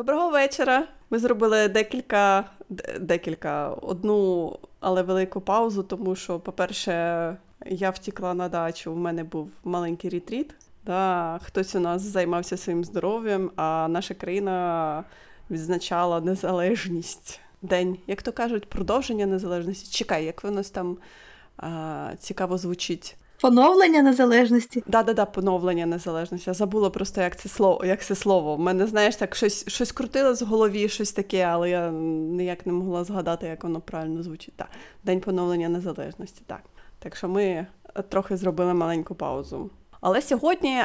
Доброго вечора. Ми зробили декілька, декілька, одну, але велику паузу, тому що, по-перше, я втікла на дачу, в мене був маленький ретріт. Да, хтось у нас займався своїм здоров'ям, а наша країна відзначала незалежність. День, як то кажуть, продовження незалежності. Чекай, як воно там а, цікаво звучить. Поновлення незалежності. Да-да-да, поновлення незалежності. Я забула просто, як це слово. Як це слово. В мене, знаєш, так щось щось крутилось в голові, щось таке, але я ніяк не могла згадати, як воно правильно звучить. Так, День поновлення незалежності. Так. Так що ми трохи зробили маленьку паузу. Але сьогодні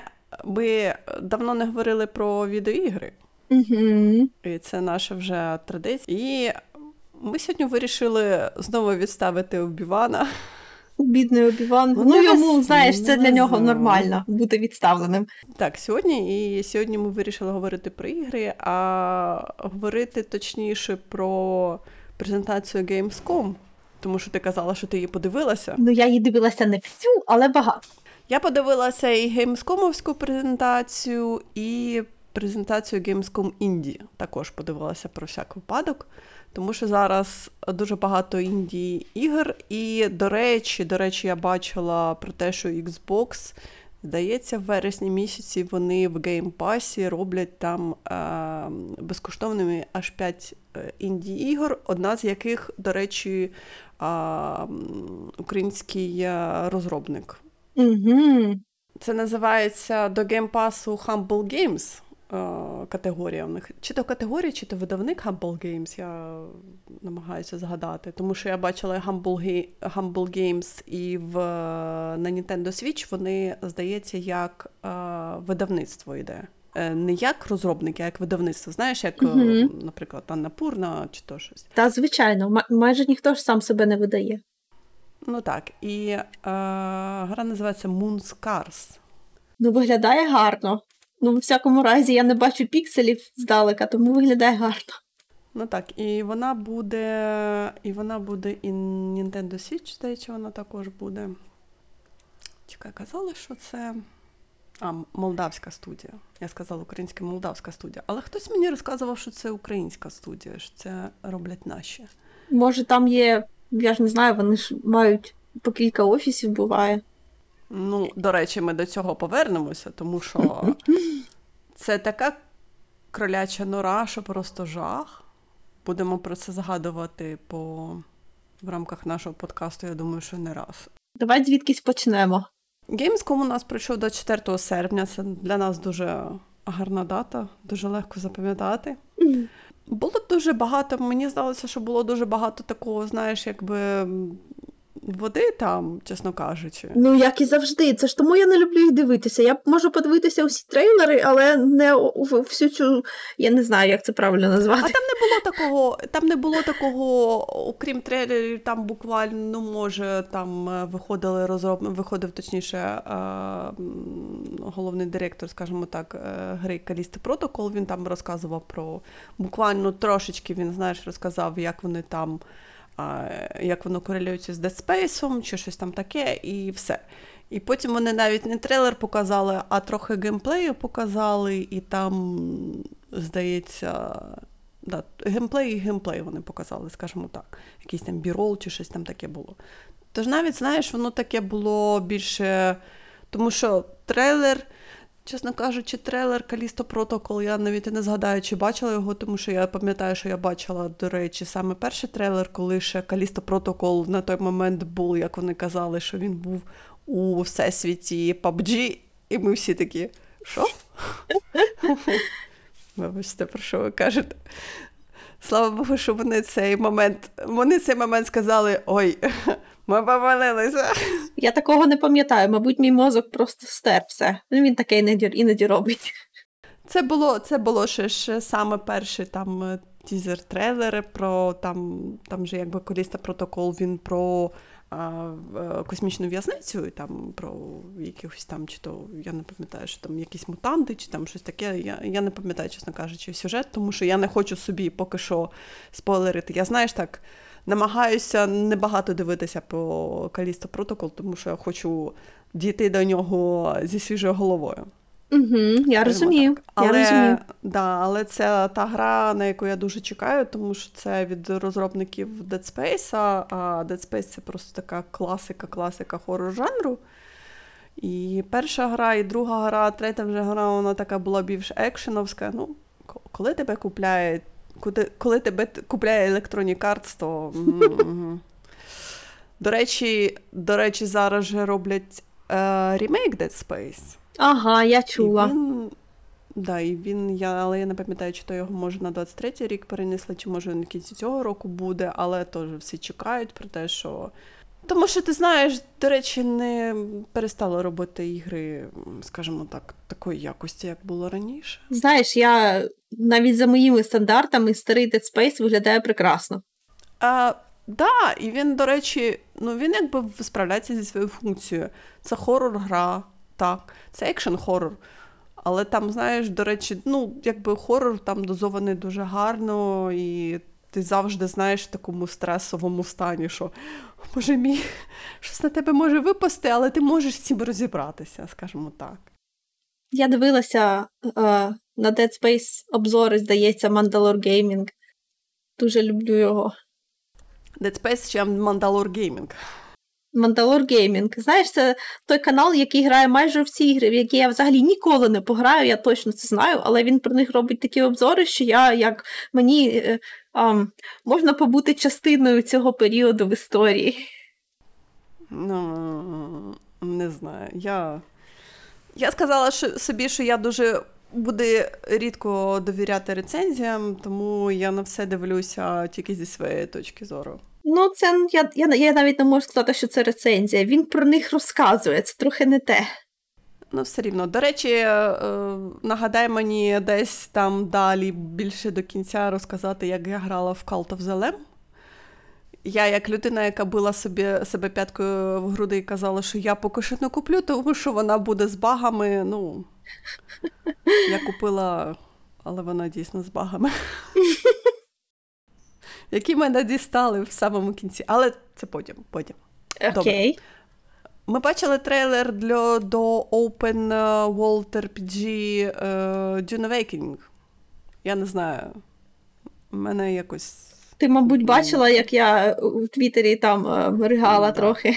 ми давно не говорили про відеоігри. Угу. І це наша вже традиція. І ми сьогодні вирішили знову відставити Обівана. Бідний обіван. Ну, Ну, йому, знаєш, це для нього нормально бути відставленим. Так, сьогодні і сьогодні ми вирішили говорити про ігри, а говорити точніше про презентацію Gamescom, тому що ти казала, що ти її подивилася. Ну, я її дивилася не всю, але багато. Я подивилася і Gamescom-овську презентацію, і презентацію Gamescom Indie. Також подивилася про всяк випадок, тому що зараз дуже багато інді ігор. І, до речі, до речі, я бачила про те, що Xbox, здається, в вересні місяці вони в Game Pass роблять там е- безкоштовними аж 5 indie ігор, одна з яких, до речі, е- український е, розробник. Угу. Це називається до Game Pass у Humble Games е, категорія в них. Чи то категорія, чи то видавник Humble Games, я намагаюся згадати. Тому що я бачила Humble, Humble Games і в, на Nintendo Switch вони, здається, як е, видавництво йде. Е, Не як розробники, а як видавництво. Знаєш, як, е, Мгм. наприклад, Анна Пурна чи то щось. Та звичайно, майже ніхто ж сам себе не видає. Ну так. І е, гра називається Moon Scars. Ну, виглядає гарно. Ну, в всякому разі, я не бачу пікселів здалека, тому виглядає гарно. Ну так, і вона буде. І вона буде і Nintendo Switch, здається, вона також буде. Чекай, казали, що це. А, молдавська студія. Я сказала українська молдавська студія. Але хтось мені розказував, що це українська студія, що це роблять наші. Може, там є, я ж не знаю, вони ж мають по кілька офісів буває. Ну, до речі, ми до цього повернемося, тому що це така кроляча нора, що просто жах. Будемо про це згадувати по... в рамках нашого подкасту, я думаю, що не раз. Давай звідкись почнемо. Gamescom у нас пройшов 24 серпня. Це для нас дуже гарна дата, дуже легко запам'ятати. Було дуже багато, мені здалося, що було дуже багато такого, знаєш, якби води там, чесно кажучи. Ну, як і завжди, це ж тому я не люблю їх дивитися. Я можу подивитися усі трейлери, але не всю цю. Я не знаю, як це правильно назвати. А там не було такого, там не було такого, окрім трейлерів, там буквально, ну, може, там е, виходили розроб... виходив точніше е, головний директор, скажімо так, е, гри Калісти Протокол. Він там розказував про буквально трошечки він, знаєш, розказав, як вони там. Як воно корелюється з Dead Space, чи щось там таке, і все. І потім вони навіть не трейлер показали, а трохи геймплею показали, і там, здається, да, геймплей і геймплей вони показали, скажімо так. Якийсь там бірол чи щось там таке було. Тож навіть, знаєш, воно таке було більше. Тому що трейлер, чесно кажучи, трейлер Калісто Протокол, я навіть не згадаю, чи бачила його, тому що я пам'ятаю, що я бачила, до речі, саме перший трейлер, коли ще Калісто Протокол на той момент був, як вони казали, що він був у всесвіті PUBG, і ми всі такі, що? Вибачте, про що ви кажете? Слава Богу, що вони цей момент, вони цей момент сказали: ой, ми помилилися. Я такого не пам'ятаю. Мабуть, мій мозок просто стер все. Ну, він таке іноді, іноді робить. Це було, це було ще, ще саме перший там е, тізер-трейлери про там, там же якби коліста протокол, він про а, е, космічну в'язницю, і там про якихось там, чи то я не пам'ятаю, що там якісь мутанти, чи там щось таке. Я, я не пам'ятаю, чесно кажучи, сюжет, тому що я не хочу собі поки що спойлерити. Я знаєш так. Намагаюся небагато дивитися по Калісто Протокол, тому що я хочу дійти до нього зі свіжою головою. Угу, Я розумію. Але, я розумію. Да, але це та гра, на яку я дуже чекаю, тому що це від розробників Dead Space, а Dead Space це просто така класика, класика хоррор жанру. І перша гра, і друга гра, третя вже гра, вона така була більш екшеновська. Ну, коли тебе купляє, коли, коли тебе купляє Electronic Arts, то. До речі, до речі, зараз же роблять е, ремейк Dead Space. Ага, я чула. І він, да, і він, я, але я не пам'ятаю, чи то його може на 23-й рік перенесли, чи може він в кінці цього року буде, але теж всі чекають про те, що. Тому що ти знаєш, до речі, не перестали робити ігри, скажімо так, такої якості, як було раніше. Знаєш, я навіть за моїми стандартами старий Dead Space виглядає прекрасно. А, Да, і він, до речі, ну він якби справляється зі своєю функцією. Це хорор-гра, так, це екшн-хорор. Але там, знаєш, до речі, ну, якби хорор там дозований дуже гарно, і ти завжди знаєш в такому стресовому стані, що Боже мій, щось на тебе може випасти, але ти можеш з цим розібратися, скажімо так. Я дивилася е, на Dead Space обзори, здається, Mandalore Gaming. Дуже люблю його. Dead Space чи Mandalore Gaming? Mandalore Gaming. Знаєш, це той канал, який грає майже всі ігри, в які я взагалі ніколи не пограю, я точно це знаю, але він про них робить такі обзори, що я як мені е, е, можна побути частиною цього періоду в історії. Ну, не знаю. Я я сказала що, собі, що я дуже буду рідко довіряти рецензіям, тому я на все дивлюся тільки зі своєї точки зору. Ну, це я я, я навіть не можу сказати, що це рецензія. Він про них розказує, це трохи не те. Ну, все рівно. До речі, е, нагадай мені десь там далі більше до кінця розказати, як я грала в Cult of the Lamb. Я, як людина, яка била собі себе п'яткою в груди і казала, що я поки що не куплю, тому що вона буде з багами. Ну, я купила, але вона дійсно з багами. Які мене дістали в самому кінці. Але це потім. потім. Окей. Okay. Ми бачили трейлер для, до Open World RPG uh, Dune Awakening. Я не знаю. Мене якось. Ти, мабуть, бачила, як я у Твіттері там е, ригала mm, трохи.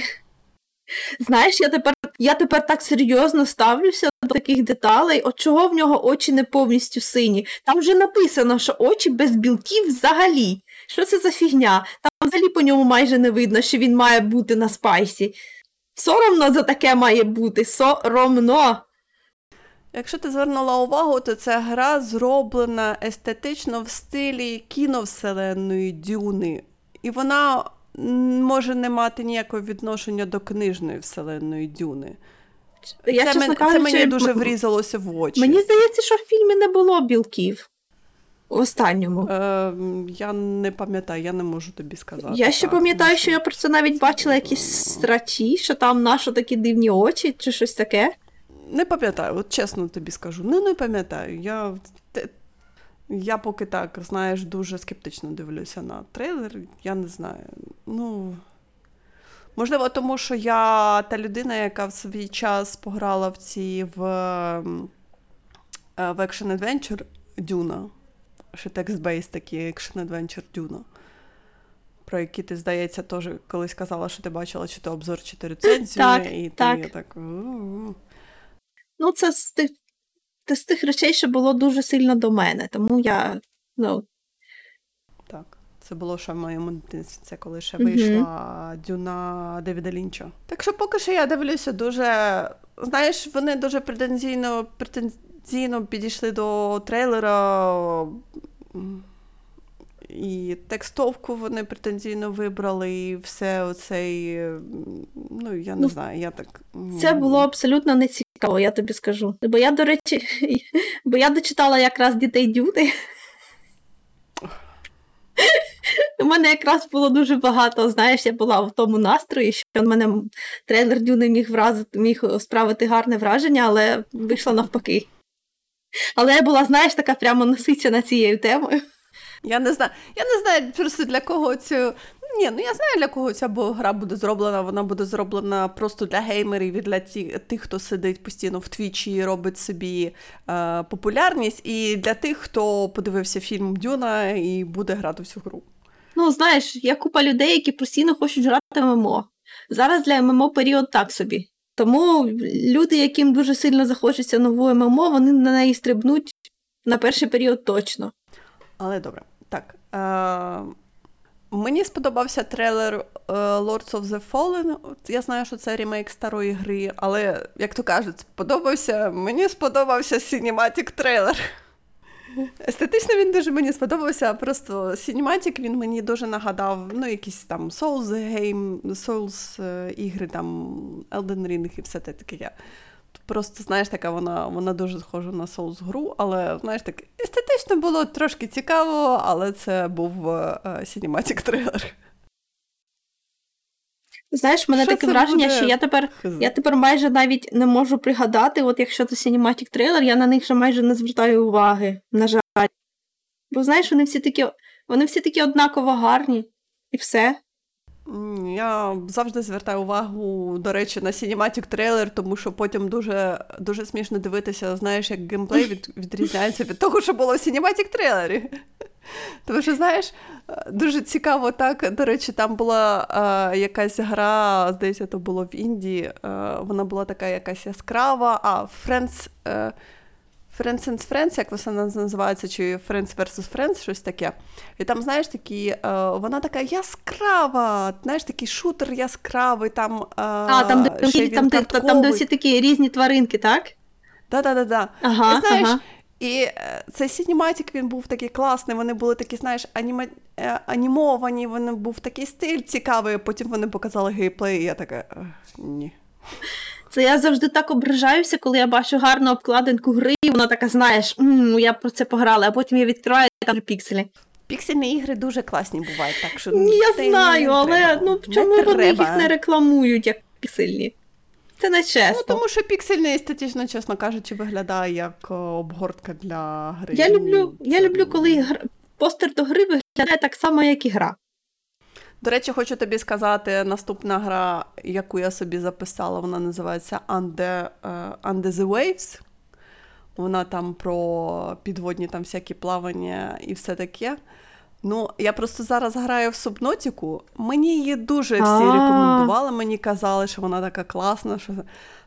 Знаєш, я тепер я тепер так серйозно ставлюся до таких деталей, от чого в нього очі не повністю сині. Там вже написано, що очі без білків взагалі. Що це за фігня? Там взагалі по ньому майже не видно, що він має бути на spicy. Соромно за таке має бути. Соромно. Якщо ти звернула увагу, то ця гра зроблена естетично в стилі кіновселенної дюни. І вона може не мати ніякого відношення до книжної вселенної дюни. Я, це, чесно кажучи, це мені дуже врізалося в очі. Мені здається, що в фільмі не було білків. В останньому. Е, Я не пам'ятаю, я не можу тобі сказати. Я ще пам'ятаю, що я просто навіть бачила якісь страчі, що там наші такі дивні очі, чи щось таке. Не пам'ятаю, от чесно тобі скажу. Ну, не пам'ятаю. Я я поки так, знаєш, дуже скептично дивлюся на трейлер. Я не знаю. Ну. Можливо, тому що я та людина, яка в свій час пограла в ці в, е, в Action Adventure Дюна ще текст-бейс такий Action Adventure Duna, про які ти, здається, теж колись казала, що ти бачила чи то обзор, чи то рецензію, так, і так. ти так. Ну, це з тих, це з тих речей, що було дуже сильно до мене, тому я. ну... Так. Це було ще в моєму дитинстві, це коли ще вийшла mm-hmm. дюна Девіда Лінча. Так що поки що я дивлюся дуже. Знаєш, вони дуже претензійно претензійно підійшли до трейлера. І текстовку вони претензійно вибрали, і все оцей. Ну, я не ну, знаю, я так. Це було абсолютно не цікаво, я тобі скажу. Бо я, до речі, бо я дочитала якраз дітей Дюни. У мене якраз було дуже багато, знаєш, я була в тому настрої, що в мене трейлер Дюни міг вразити, міг справити гарне враження, але вийшло навпаки. Але я була, знаєш, така прямо насичена цією темою. Я не знаю, я не знаю просто для кого цю. Ні, ну я знаю, для кого ця гра буде зроблена. Вона буде зроблена просто для геймерів і для ті, тих, хто сидить постійно в твічі і робить собі е, популярність, і для тих, хто подивився фільм Дюна і буде грати в цю гру. Ну, знаєш, є купа людей, які постійно хочуть грати ММО. Зараз для ММО період так собі. Тому люди, яким дуже сильно захочеться нову ММО, вони на неї стрибнуть на перший період точно. Але добре. Так. Е- Мені сподобався трейлер е, Lords of the Fallen. Я знаю, що це ремейк старої гри, але, як то кажуть, сподобався. Мені сподобався Cinematic трейлер. Естетично він дуже мені сподобався, просто Cinematic він мені дуже нагадав ну, якісь там Souls Game, Souls е, ігри, там Elden Ring і все те таке. Просто, знаєш, така вона вона дуже схожа на соус гру, але знаєш так, естетично було трошки цікаво, але це був cinematic трейлер. Знаєш, мене що таке враження, буде? що я тепер я тепер майже навіть не можу пригадати, от якщо це cinematic трейлер, я на них вже майже не звертаю уваги, на жаль. Бо знаєш, вони всі такі вони всі такі однаково гарні, і все. Я завжди звертаю увагу, до речі, на Cinematic трейлер, тому що потім дуже дуже смішно дивитися, знаєш, як геймплей від, відрізняється від того, що було в Cinematic трейлері. Тому що, знаєш, дуже цікаво так. До речі, там була е, якась гра, здається, то було в Індії. Е, вона була така якась яскрава, а Friends. Е, Friends and Friends, як це називається, чи Friends vs. Friends, щось таке. І там, знаєш, такі, е, вона така яскрава, знаєш, такий шутер яскравий. там... Е, а, там, де, там, там, там, де всі такі різні тваринки, так? Так-так-так. Ага, і, знаєш, ага. І е, цей сінематик, він був такий класний, вони були такі, знаєш, аніма... Анімовані, вони був такий стиль цікавий, потім вони показали геймплей, і я така, ні. Це я завжди так ображаюся, коли я бачу гарну обкладинку гри, і вона така, знаєш, м-м, я про це пограла, а потім я відкриваю і там пікселі. Піксельні ігри дуже класні бувають, так що я знаю, але ну чому не вони їх не рекламують як піксельні? Це не чесно. Ну, тому що піксельний естетично, чесно кажучи, виглядає як обгортка для гри. Я люблю, це... я люблю, коли гра... постер до гри виглядає так само, як і гра. До речі, хочу тобі сказати, наступна гра, яку я собі записала, вона називається Under, uh, Under the Waves. Вона там про підводні там всякі плавання і все таке. Ну, я просто зараз граю в Субнотіку. Мені її дуже всі рекомендували, мені казали, що вона така класна. що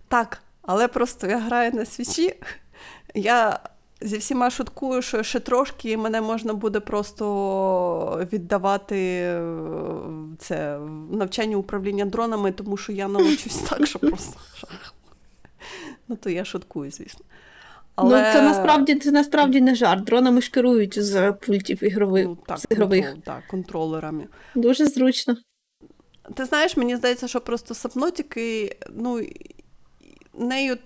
Так, але просто я граю на свічі. Я зі всіма шуткую, що ще трошки мене можна буде просто віддавати е, це навчання управління дронами, тому що я научусь так, що просто жах. Ну, то я шуткую, звісно. Але... Ну, Це насправді це насправді не жарт. Дронами ж керують з пультів ігрових. Ну, так, з ігрових. Контрол, так, контролерами. Дуже зручно. Ти знаєш, мені здається, що просто сапнотики, ну, нею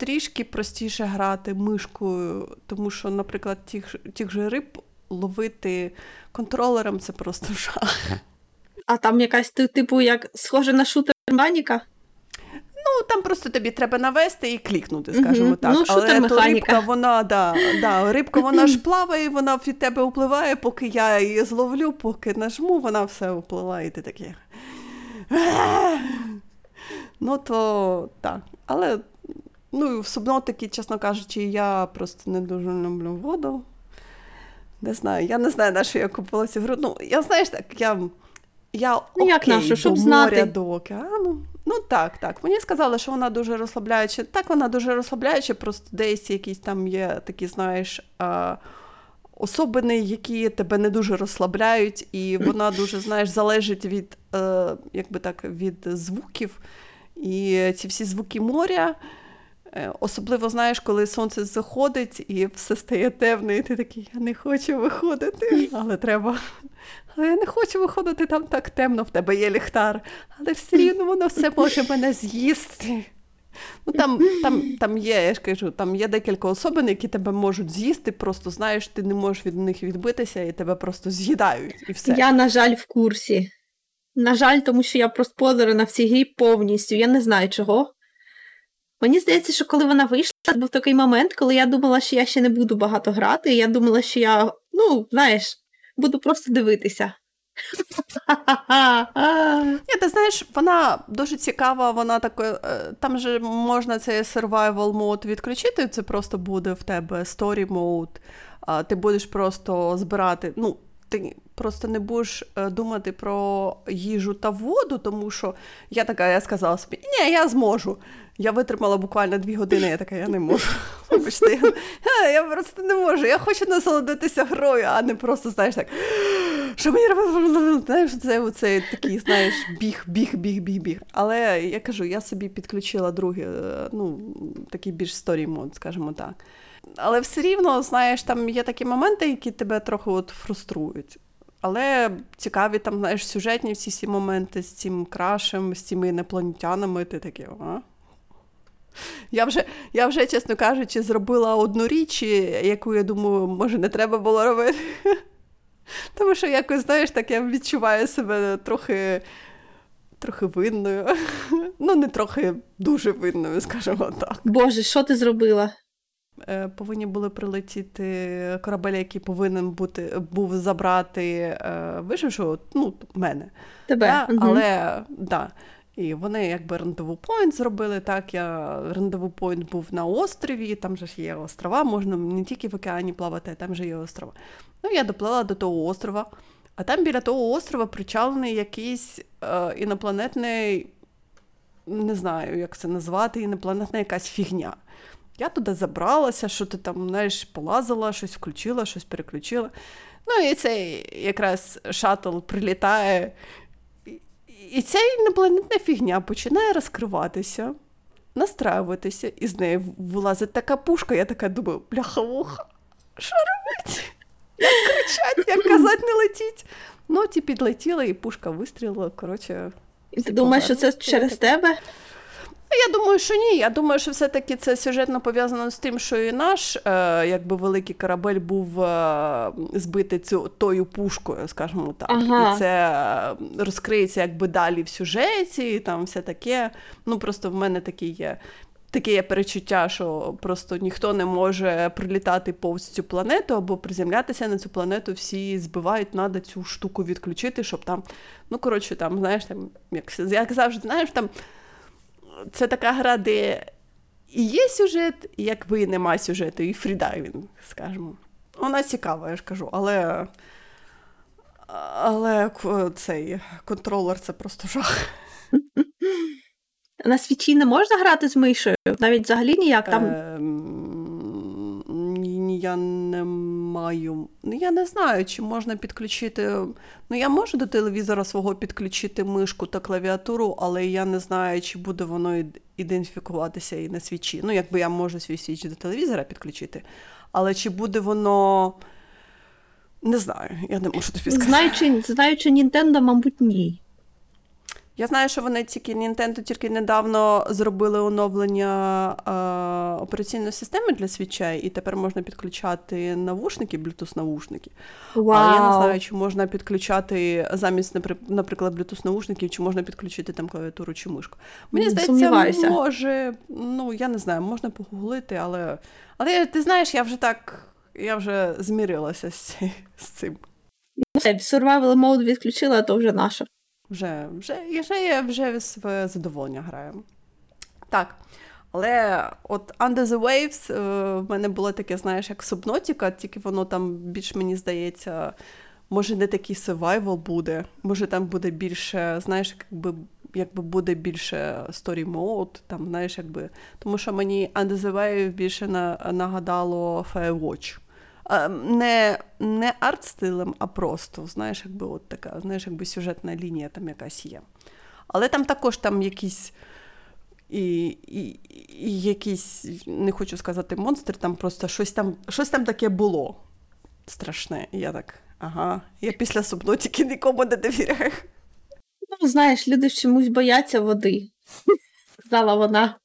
трішки простіше грати мишкою, тому що, наприклад, тих тих же риб ловити контролером це просто жах. А там якась типу, як схоже на шутер Маніка? Ну, там просто тобі треба навести і клікнути, скажімо так. Ну, Але то рибка, вона да, да, рибка вона ж плаває, вона від тебе впливає, поки я її зловлю, поки нажму, вона все впливає, і ти такий. Ну, то так. Але ну, в субнотики, чесно кажучи, я просто не дуже люблю воду. Не знаю, я не знаю, на що я купила цю гру. Ну, я знаєш так, я я ну, окей, як нашу, щоб до моря, знати. до океану. Ну так, так. Мені сказали, що вона дуже розслабляюча. Так, вона дуже розслабляюча, просто десь якісь там є такі, знаєш, а, особини, які тебе не дуже розслабляють, і вона дуже, знаєш, залежить від, е, якби так, від звуків. І ці всі звуки моря. Е, особливо, знаєш, коли сонце заходить і все стає темне, і ти такий, я не хочу виходити, але треба. Але я не хочу виходити, там так темно, в тебе є ліхтар, але все рівно воно все може мене з'їсти. Ну, Там там, там є, я ж кажу, там є декілька особин, які тебе можуть з'їсти, просто знаєш, ти не можеш від них відбитися і тебе просто з'їдають. і все. Я, на жаль, в курсі. На жаль, тому що я проспойлерена в цій грі повністю. Я не знаю чого. Мені здається, що коли вона вийшла, був такий момент, коли я думала, що я ще не буду багато грати. Я думала, що я, ну, знаєш, буду просто дивитися. Ні, ти знаєш, вона дуже цікава, вона такою. Е, там же можна цей survival мод відключити, це просто буде в тебе story mode, ти будеш просто збирати. ну, ти просто не будеш е, думати про їжу та воду, тому що я така, я сказала собі, ні, я зможу. Я витримала буквально дві години, я така, я не можу. Вибачте, я, я просто не можу. Я хочу насолодитися грою, а не просто, знаєш, так. Що мені робити? Знаєш, це оцей такий, знаєш, біг, біг, біг, біг, біг. Але я кажу, я собі підключила другий, е, ну, такий більш сторій мод, скажімо так. Але все рівно, знаєш, там є такі моменти, які тебе трохи от фруструють. Але цікаві там, знаєш, сюжетні всі ці моменти з цим крашем, з цими інопланетянами, ти такі, а? Я вже, я вже, чесно кажучи, зробила одну річ, яку я думаю, може, не треба було робити. Тому що якось, знаєш, так я відчуваю себе трохи трохи винною. Ну, не трохи дуже винною, скажімо так. Боже, що ти зробила? Е, повинні були прилетіти корабель, який повинен бути був забрати е, вижившого, ну, мене. Тебе. Да? Угу. Але да. І вони якби рандеву пойнт зробили. Так, я рандеву пойнт був на острові, там же ж є острова, можна не тільки в океані плавати, а там же є острова. Ну, я доплила до того острова, а там біля того острова причалений якийсь е, інопланетний, не знаю, як це назвати, інопланетна якась фігня. Я туди забралася, що ти там, знаєш, полазила, щось включила, щось переключила. Ну, і цей якраз шаттл прилітає. І ця інопланетна фігня починає розкриватися, настраюватися, і з неї вилазить така пушка. Я така думаю, бляха-вуха, що робити? Як кричать, як казати, не летіть. Ну, ті підлетіла, і пушка вистрілила. коротше. І ти думаєш, що це через тебе? Я думаю, що ні. Я думаю, що все-таки це сюжетно пов'язано з тим, що і наш е, якби великий корабель був е, збитий цю тою пушкою, скажімо так. Ага. І це розкриється якби далі в сюжеті, і там все таке. Ну просто в мене таке є. Таке є перечуття, що просто ніхто не може прилітати повз цю планету або приземлятися на цю планету, всі збивають, треба цю штуку відключити, щоб там, ну коротше, там, знаєш, там, як як завжди, знаєш, там це така гра, де і є сюжет, і якби нема сюжету, і фрідайвінг, скажімо. Вона цікава, я ж кажу, але але цей контролер це просто жах. На свічі не можна грати з мишею? Навіть взагалі ніяк там. Е, ні, я не маю. Ну, я не знаю, чи можна підключити. Ну, я можу до телевізора свого підключити мишку та клавіатуру, але я не знаю, чи буде воно ідентифікуватися і на свічі. Ну, якби я можу свій Switch до телевізора підключити, але чи буде воно. Не знаю, я не можу тобі сказати. Знаючи, знаючи Nintendo, мабуть, ні. Я знаю, що вони тільки Nintendo тільки недавно зробили оновлення е, операційної системи для свічей, і тепер можна підключати навушники, Bluetooth-навушники. Wow. Але я не знаю, чи можна підключати замість, наприклад, Bluetooth-навушників, чи можна підключити там клавіатуру чи мишку. Мені здається, може, ну я не знаю, можна погуглити, але але ти знаєш, я вже так я вже змірилася з, з цим. Ну, Survival mode відключила, то вже наша. Вже вже, вже я вже своє задоволення граю. Так. Але от Under the Waves е, в мене було таке, знаєш, як субнотіка, тільки воно там більш, мені здається, може, не такий survival буде, може там буде більше, знаєш, якби якби буде більше story mode, там, знаєш, якби. Тому що мені Under the Waves більше нагадало Firewatch. Не не арт-стилем, а просто, знаєш, якби от така, знаєш, якби сюжетна лінія там якась є. Але там також там якісь і, і, і якісь, не хочу сказати, монстр, там просто щось там щось там таке було страшне. І я так, ага, я після субнотики нікому не довіряю. Ну, знаєш, люди чомусь бояться води, сказала вона.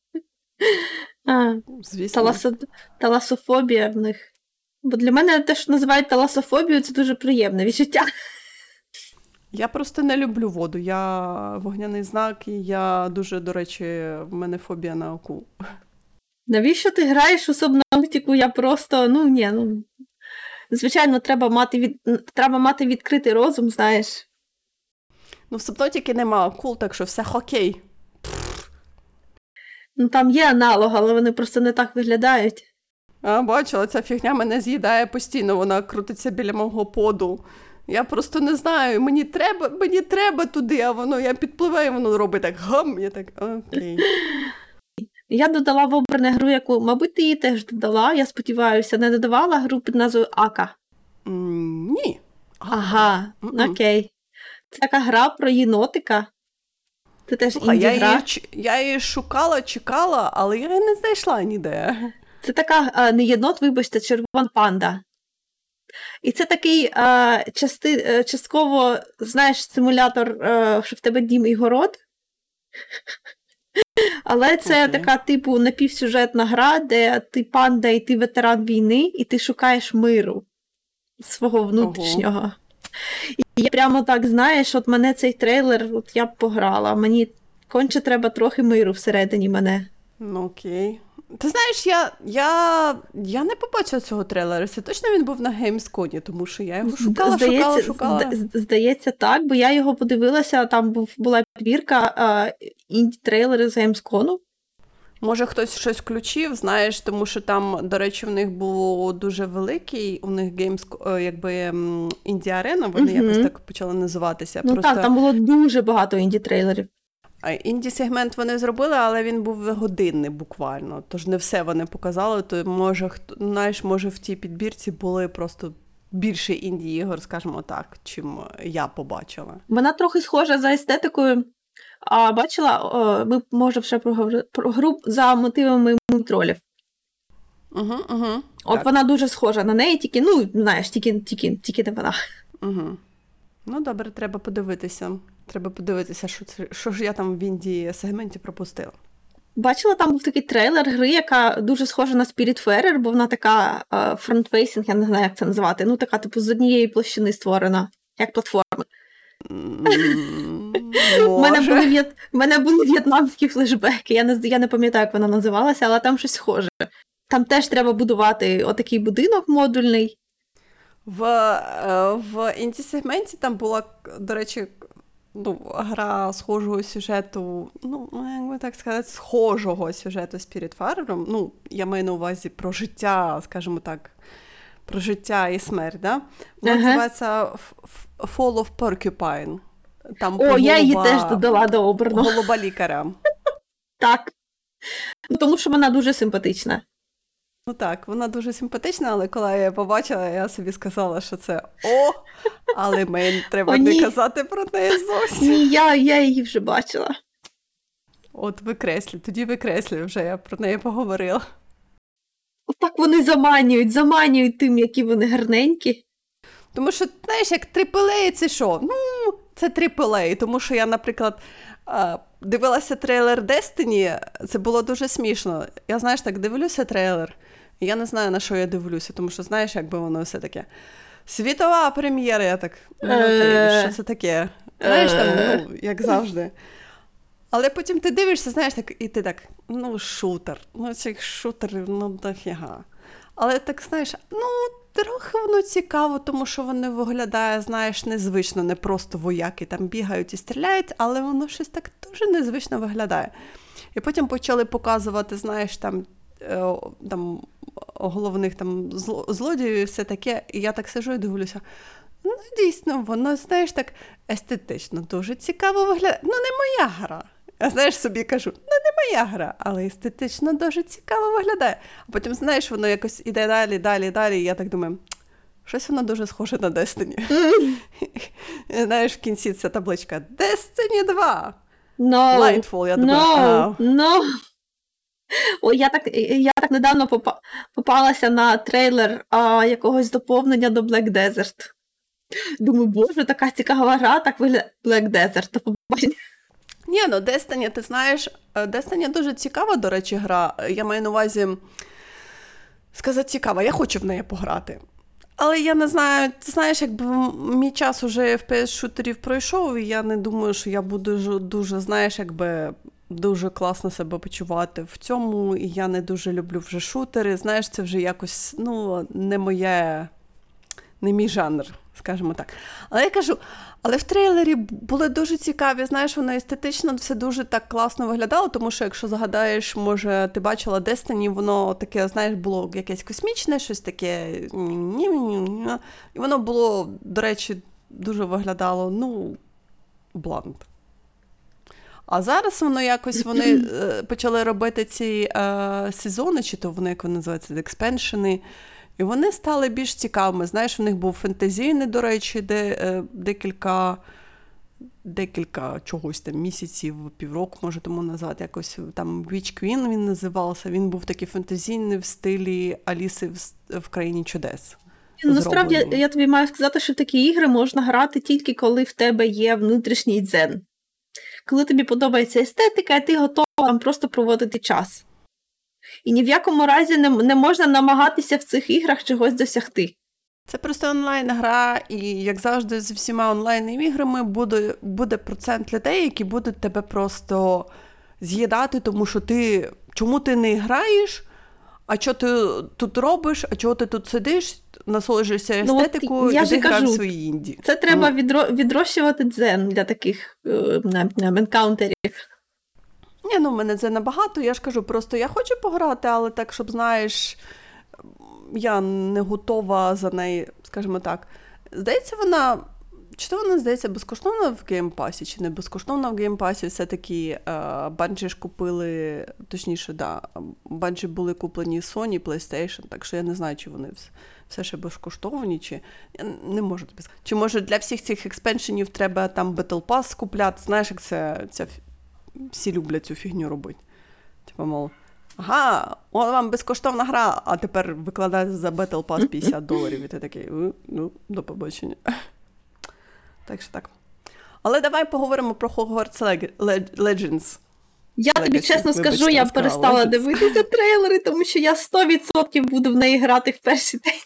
А, Звісно. Таласо... Таласофобія в них. Бо для мене те, що називають таласофобію, це дуже приємне відчуття. Я просто не люблю воду. Я вогняний знак, і я дуже, до речі, в мене фобія на оку. Навіщо ти граєш у субнаутику? Я просто, ну ні, ну. звичайно, треба мати від... треба мати відкритий розум, знаєш. Ну, в Субнотіки нема кул, так що все хокей. Ну там є аналог, але вони просто не так виглядають. Бачила, ця фігня мене з'їдає постійно, вона крутиться біля мого поду. Я просто не знаю, мені треба мені треба туди, а воно я підпливаю, воно робить так гам. Я так окей. Я додала в обране гру, яку, мабуть, ти її теж додала. Я сподіваюся, не додавала гру під назвою Ака. М, Ні. Ага, Мгм. окей. Це така гра про єнотика. Це теж Слухай, я інді-гра. її, я її шукала, чекала, але я не знайшла ніде. Це така а, не єнот, вибачте, червон панда. І це такий а, части, е, частково, знаєш, симулятор, е, що в тебе дім і город. Але це Окей. така, типу, напівсюжетна гра, де ти панда і ти ветеран війни, і ти шукаєш миру свого внутрішнього. І я прямо так, знаєш, от мене цей трейлер, от я б пограла. Мені конче треба трохи миру всередині мене. Ну окей. Ти знаєш, я, я, я не побачила цього трейлера. Це точно він був на Gamescom, тому що я його шукала, шукала, шукала. Здається, так, бо я його подивилася, там був, була підбірка а, інді-трейлери з Gamescom. Може, хтось щось включив, знаєш, тому що там, до речі, в них було дуже великий, у них геймс, якби м, інді-арена, вони Мгм. якось так почали називатися. Ну так, там було дуже багато інді-трейлерів. Інді-сегмент вони зробили, але він був годинний буквально. Тож не все вони показали. То може, хто знаєш, може в тій підбірці були просто більше інді-ігор, скажімо так, чим я побачила. Вона трохи схожа за естетикою. А бачила, о, ми може ще проговорили про гру за мотивами тролів. Угу, угу. От Так. вона дуже схожа на неї, тільки, ну, знаєш, тільки, тільки, тільки не вона. Угу. Ну, добре, треба подивитися. Треба подивитися, що, це, що ж я там в інді-сегменті пропустила. Бачила, там був такий трейлер гри, яка дуже схожа на Spiritfarer, бо вона така фронтфейсинг, я не знаю, як це назвати. Ну, така, типу, з однієї площини створена, як платформа. У мене були, в'єт... мене були в'єтнамські флешбеки. Я не, я не пам'ятаю, як вона називалася, але там щось схоже. Там теж треба будувати отакий будинок модульний. В, е, в інді-сегменті там була, до речі, ну, гра схожого сюжету, ну, як би так сказати, схожого сюжету Spiritfarer. Ну, я маю на увазі про життя, скажімо так, про життя і смерть. Да? Вона Ага. називається Fall of Porcupine. Там О, я її теж додала до обраного. Голуба лікаря. Так. Ну, тому що вона дуже симпатична. Ну так, вона дуже симпатична, але коли я побачила, я собі сказала, що це о, але мені треба О, не казати про неї зовсім. Ні, я, я її вже бачила. От викреслю, тоді викреслю вже, я про неї поговорила. Отак вони заманюють, заманюють тим, які вони гарненькі. Тому що, знаєш, як AAA це що? Ну, це AAA, тому що я, наприклад, дивилася трейлер Destiny, це було дуже смішно. Я, знаєш, так дивлюся трейлер, я не знаю, на що я дивлюся, тому що, знаєш, якби воно все таке. Світова прем'єра, я так, ну, окей, Е. що це таке? Знаєш, там, Е. ну, як завжди. Але потім ти дивишся, знаєш, так, і ти так, ну, шутер. Ну, цей шутер, ну, дофіга. Але так, знаєш, ну, трохи воно цікаво, тому що воно виглядає, знаєш, незвично, не просто вояки там бігають і стріляють, але воно щось так дуже незвично виглядає. І потім почали показувати, знаєш, там, там головних там злодіїв і все таке. І я так сижу і дивлюся. Ну, дійсно, воно, знаєш, так естетично дуже цікаво виглядає. Ну, не моя гра. Я знаєш, собі кажу, ну не моя гра, але естетично дуже цікаво виглядає. А потім, знаєш, воно якось іде далі, далі, далі. І я так думаю, щось воно дуже схоже на Destiny. Знаєш, в кінці ця табличка Destiny 2. No, Lightfall, я думаю, no, no. Ой, я так, я так недавно попа- попалася на трейлер а, якогось доповнення до Black Desert. Думаю, боже, така цікава гра, так виглядає Black Desert. Ні, ну Destiny, ти знаєш, е, Destiny дуже цікава, до речі, гра. Я маю на увазі сказати цікава, я хочу в неї пограти. Але я не знаю, ти знаєш, якби мій час уже FPS-шутерів пройшов, і я не думаю, що я буду дуже, знаєш, якби дуже класно себе почувати в цьому. І я не дуже люблю вже шутери. Знаєш, це вже якось ну, не моє. не мій жанр, скажімо так. Але я кажу, але в трейлері були дуже цікаві, знаєш, воно естетично все дуже так класно виглядало, тому що, якщо загадаєш, може, ти бачила Destiny, воно таке, знаєш, було якесь космічне, щось таке. І воно було, до речі, дуже виглядало, ну, блант. А зараз воно якось вони е, почали робити ці е, сезони, чи то вони як вони називаються, експеншени. І вони стали більш цікавими. Знаєш, у них був фентезійний, до речі, де е, декілька декілька чогось там місяців, півроку, може тому назвати, якось там Witch Queen він називався. Він був такий фентезійний в стилі Аліси в, в країні чудес. Ну, насправді я, я тобі маю сказати, що в такі ігри можна грати тільки коли в тебе є внутрішній дзен. Коли тобі подобається естетика, ти готова там просто проводити час. І ні в якому разі не, не можна намагатися в цих іграх чогось досягти. Це просто онлайн-гра, і, як завжди, з всіма онлайн-іграми буде буде процент людей, які будуть тебе просто з'їдати, тому що ти чому ти не граєш, а що ти тут робиш, а чого ти тут сидиш, насолоджуєшся естетикою ну, і граєш свої інді. Це треба ну. відро, відрощувати дзен для таких е, encounter ів. Ні, ну в мене це набагато. Я ж кажу, просто я хочу пограти, але так, щоб знаєш, я не готова за неї, скажімо так. Здається, вона. Чи то вона здається безкоштовна в геймпасі, чи не безкоштовна в геймпасі, все-таки Bungie ж купили, точніше, да, Bungie були куплені Sony, PlayStation, так що я не знаю, чи вони все ще безкоштовні, чи я не можу тобі сказати. Чи може для всіх цих expansion ів треба там Battle Pass купляти? Знаєш, як це, це всі люблять цю фігню робити. Типу, мов, ага, от вам безкоштовна гра, а тепер викладає за Battle Pass 50 доларів. І ти такий, ну, до побачення. Так що так. Але давай поговоримо про Hogwarts Legends. Я Legacy. тобі чесно Вибачте, скажу, я перестала Legends. дивитися трейлери, тому що я 100% буду в неї грати в перший день.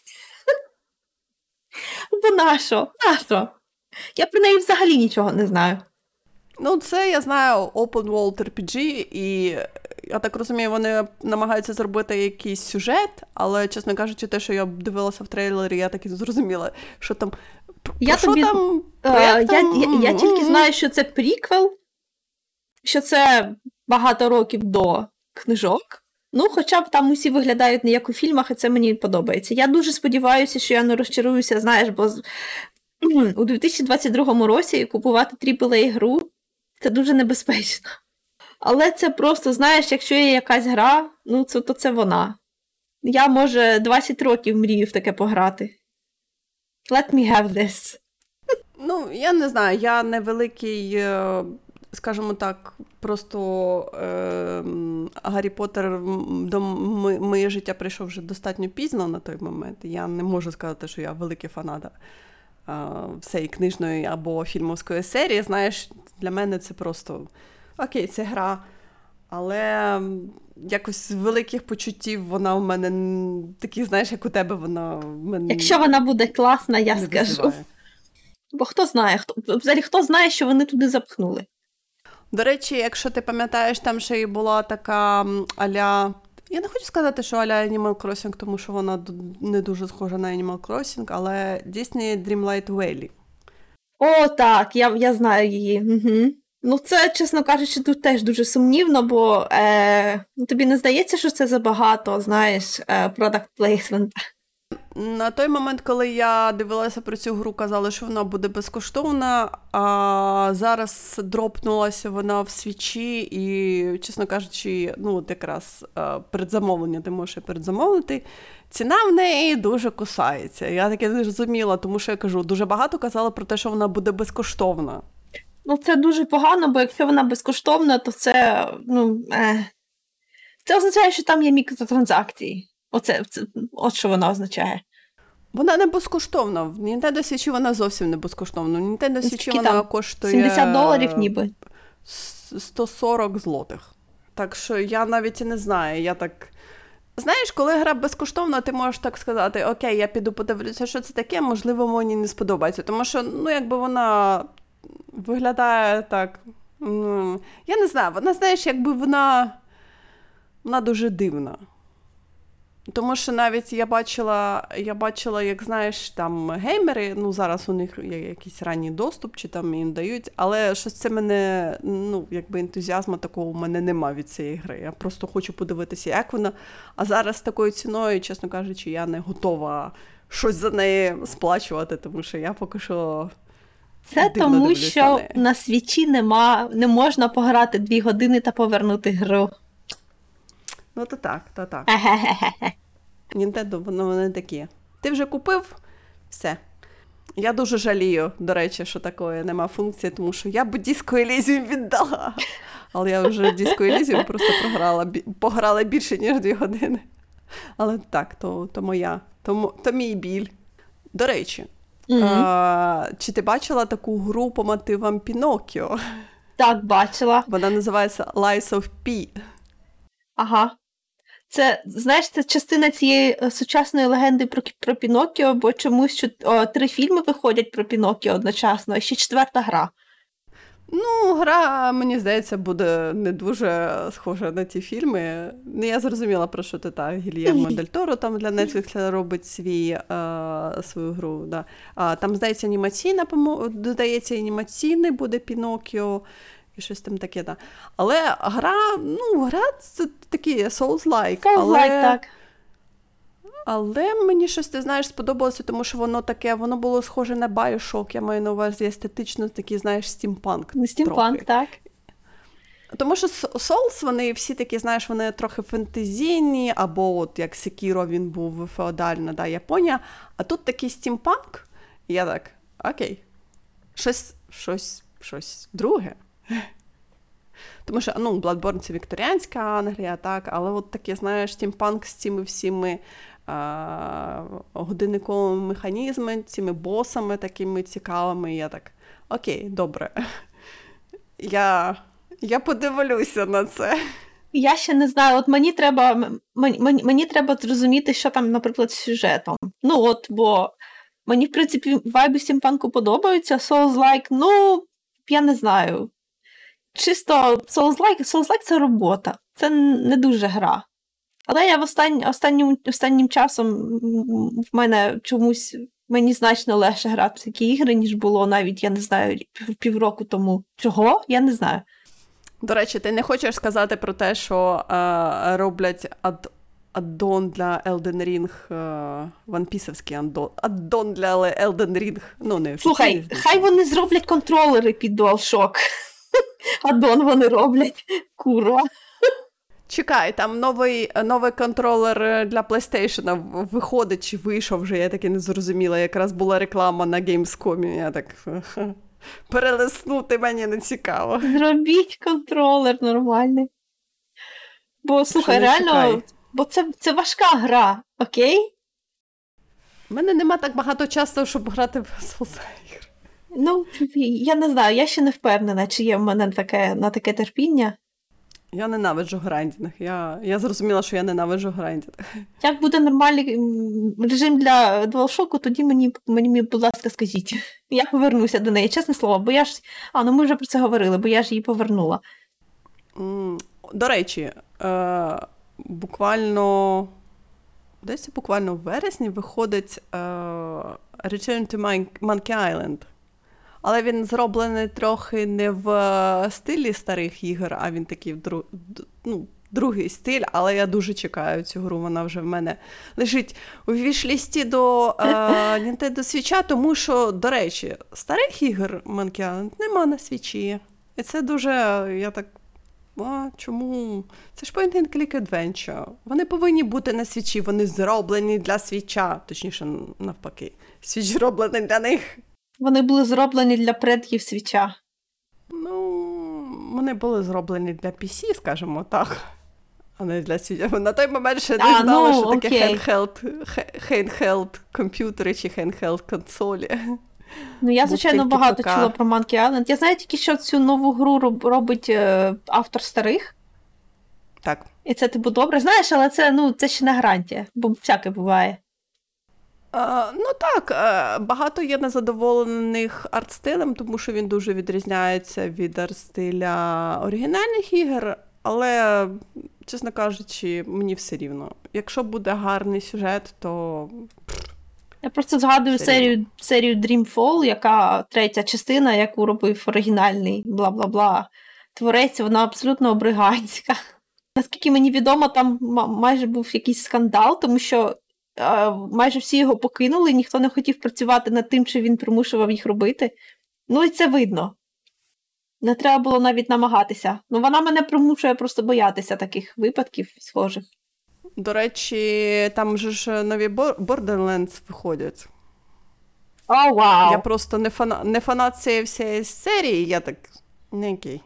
Бо нащо? Нащо? Я про неї взагалі нічого не знаю. Ну, це я знаю Open World RPG, і я так розумію, вони намагаються зробити якийсь сюжет, але, чесно кажучи, те, що я дивилася в трейлері, я так і зрозуміла, що там. Я що тобі, там, е, я, я, я тільки знаю, що це приквел, що це багато років до книжок. Ну, хоча б там усі виглядають не як у фільмах, і це мені подобається. Я дуже сподіваюся, що я не розчаруюся, знаєш, бо у 2022 році купувати aaa гру це дуже небезпечно. Але це просто, знаєш, якщо є якась гра, ну це, то це вона. Я, може, 20 років мрію в таке пограти. Let me have this. Ну, я не знаю, я невеликий, е, скажімо так, просто е, Гаррі Поттер до моє життя прийшов вже достатньо пізно на той момент. Я не можу сказати, що я великий фанат всієї книжної або фільмовської серії. Знаєш, для мене це просто окей, це гра. Але якось великих почуттів вона в мене такі, знаєш, як у тебе вона в мене. Якщо вона буде класна, я скажу. Визиває. Бо хто знає, хто взагалі хто знає, що вони туди запхнули. До речі, якщо ти пам'ятаєш, там ще й була така аля я не хочу сказати, що Аля Animal Crossing, тому що вона не дуже схожа на Animal Crossing, але Disney Dreamlight Valley. О, так, я я знаю її. Угу. Ну, це, чесно кажучи, тут теж дуже сумнівно, бо е, тобі не здається, що це забагато, знаєш, е, product placement. На той момент, коли я дивилася про цю гру, казали, що вона буде безкоштовна, а зараз дропнулася вона в свічі, і, чесно кажучи, ну, от якраз передзамовлення ти можеш передзамовити. Ціна в неї дуже кусається. Я таке не зрозуміла, тому що я кажу, дуже багато казали про те, що вона буде безкоштовна. Ну, це дуже погано, бо якщо вона безкоштовна, то це ну, е... це означає, що там є мікротранзакції. Оце, це, От що вона означає. Вона не безкоштовна. В Nintendo Switch вона зовсім не безкоштовна. В Nintendo Switch вона там? коштує 70 доларів ніби. 140 злотих. Так що я навіть і не знаю. Я так. Знаєш, коли гра безкоштовна, ти можеш так сказати: Окей, я піду подивлюся, що це таке, можливо, мені не сподобається. Тому що, ну, якби вона виглядає так. Ну, Я не знаю, вона, знаєш, якби вона. Вона дуже дивна. Тому що навіть я бачила, я бачила, як знаєш, там геймери, ну зараз у них є якийсь ранній доступ, чи там їм дають, але щось це мене, ну, якби ентузіазму такого у мене нема від цієї гри. Я просто хочу подивитися, як вона. А зараз такою ціною, чесно кажучи, я не готова щось за неї сплачувати, тому що я поки що. Це дивно тому, що на на свічі нема, не можна пограти дві години та повернути гру. Ну, то так, то так. Нінтендо, воно вони такі. Ти вже купив? Все. Я дуже жалію, до речі, що такої нема функції, тому що я б Disco Elysium віддала. Але я вже Disco Elysium просто програла, пограла більше, ніж дві години. Але так, то, то моя, то, то мій біль. До речі, Мгм. а, чи ти бачила таку гру по мотивам Пінокіо? Так, бачила. Вона називається Lies of P. Ага. Це, знаєш, це частина цієї е, сучасної легенди про, про Пінокіо, бо чомусь що, о, три фільми виходять про Пінокіо одночасно, а ще четверта гра. Ну, гра, мені здається, буде не дуже схожа на ті фільми. Ну, я зрозуміла, про що ти так. Гільєрмо Дель Торо там для Netflix робить свій, е, свою гру. Да. А, там, здається, анімаційна, додається, анімаційний буде Пінокіо і щось там таке. Да. Але гра, ну, гра це такий Souls-like. Souls-like, так. Але мені щось, ти знаєш, сподобалося, тому що воно таке, воно було схоже на Bioshock, я маю на увазі естетично такий, знаєш, стімпанк. Ну, Стімпанк, так. Тому що Souls, вони всі такі, знаєш, вони трохи фентезійні, або от як Sekiro, він був феодальна, да, Японія. А тут такий стімпанк, і я так, окей, щось, щось, щось друге. Тому що ну, Bloodborne це вікторіанська Англія, так, але от таке, знаєш, стімпанк з цими всіми годинниковими механізмами, цими босами такими цікавими. Я так, окей, добре. Я, я подивлюся на це. Я ще не знаю, от мені треба, мені, мені, треба зрозуміти, що там, наприклад, з сюжетом. Ну от, бо мені, в принципі, вайби стімпанку подобаються, Souls-like, ну, я не знаю. Чисто Souls-like, Souls-like це робота, це не дуже гра. Але я в остань, останнім, останнім часом в мене чомусь мені значно легше грати в такі ігри, ніж було навіть, я не знаю, півроку тому. Чого? Я не знаю. До речі, ти не хочеш сказати про те, що е, роблять ад, аддон для Elden Ring, е, ванпісовський аддон, аддон для Elden Ring. Ну, не Слухай, хай вони зроблять контролери під DualShock. Аддон вони роблять. Курва. Чекай, там новий, новий контролер е, для PlayStation виходить чи вийшов вже, я таки не зрозуміла. Якраз була реклама на Gamescom, я так ха, перелиснути мені не цікаво. Зробіть контролер нормальний. Бо, слухай, не реально, чекай. бо це, це важка гра, окей? У мене нема так багато часу, щоб грати в Souls ігри. Ну, я не знаю, я ще не впевнена, чи є в мене таке, на таке терпіння. Я ненавиджу grinding. Я, я зрозуміла, що я ненавиджу грайдінг. Як буде нормальний режим для DualShock, тоді мені, мені, будь ласка, скажіть. Я повернуся до неї, чесне слово, бо я ж. А, ну ми вже про це говорили, бо я ж її повернула. До речі, е, буквально десь буквально в вересні виходить е, Return to Mon- Monkey Island. Але він зроблений трохи не в е, стилі старих ігор, а він такий дру, ну, другий стиль. Але я дуже чекаю цю гру. Вона вже в мене лежить у вішлісті до е, Nintendo Switch, тому що, до речі, старих ігор Monkey Island нема на свічі. І це дуже, я так а, чому? Це ж point and click adventure. Вони повинні бути на свічі, вони зроблені для свіча, точніше, навпаки. Свіч зроблений для них. Вони були зроблені для предків свіча. Ну, вони були зроблені для PC, скажімо так. А не для свіча. На той момент ще не знали, ну, що таке handheld, handheld комп'ютери чи handheld консолі. Ну, я, звичайно, багато ПК. чула про Monkey Island. Я знаю тільки, що цю нову гру робить е, автор старих. Так. І це типу добре. Знаєш, але це, ну, це ще не гарантія, бо всяке буває. А, ну так, е, багато є незадоволених арт-стилем, тому що він дуже відрізняється від арт-стиля оригінальних ігор, але чесно кажучи, мені все рівно. Якщо буде гарний сюжет, то. Я просто згадую серію серію Dreamfall, яка третя частина, яку робив оригінальний бла бла бла. Творець, вона абсолютно обриганська. Наскільки мені відомо, там майже був якийсь скандал, тому що е, майже всі його покинули, ніхто не хотів працювати над тим, чи він примушував їх робити. Ну і це видно. Не треба було навіть намагатися. Ну, вона мене примушує просто боятися таких випадків схожих. До речі, там же ж нові Borderlands виходять. О, oh, вау! Wow. Я просто не фанат, не фанат цієї всієї серії, я так. Не окей.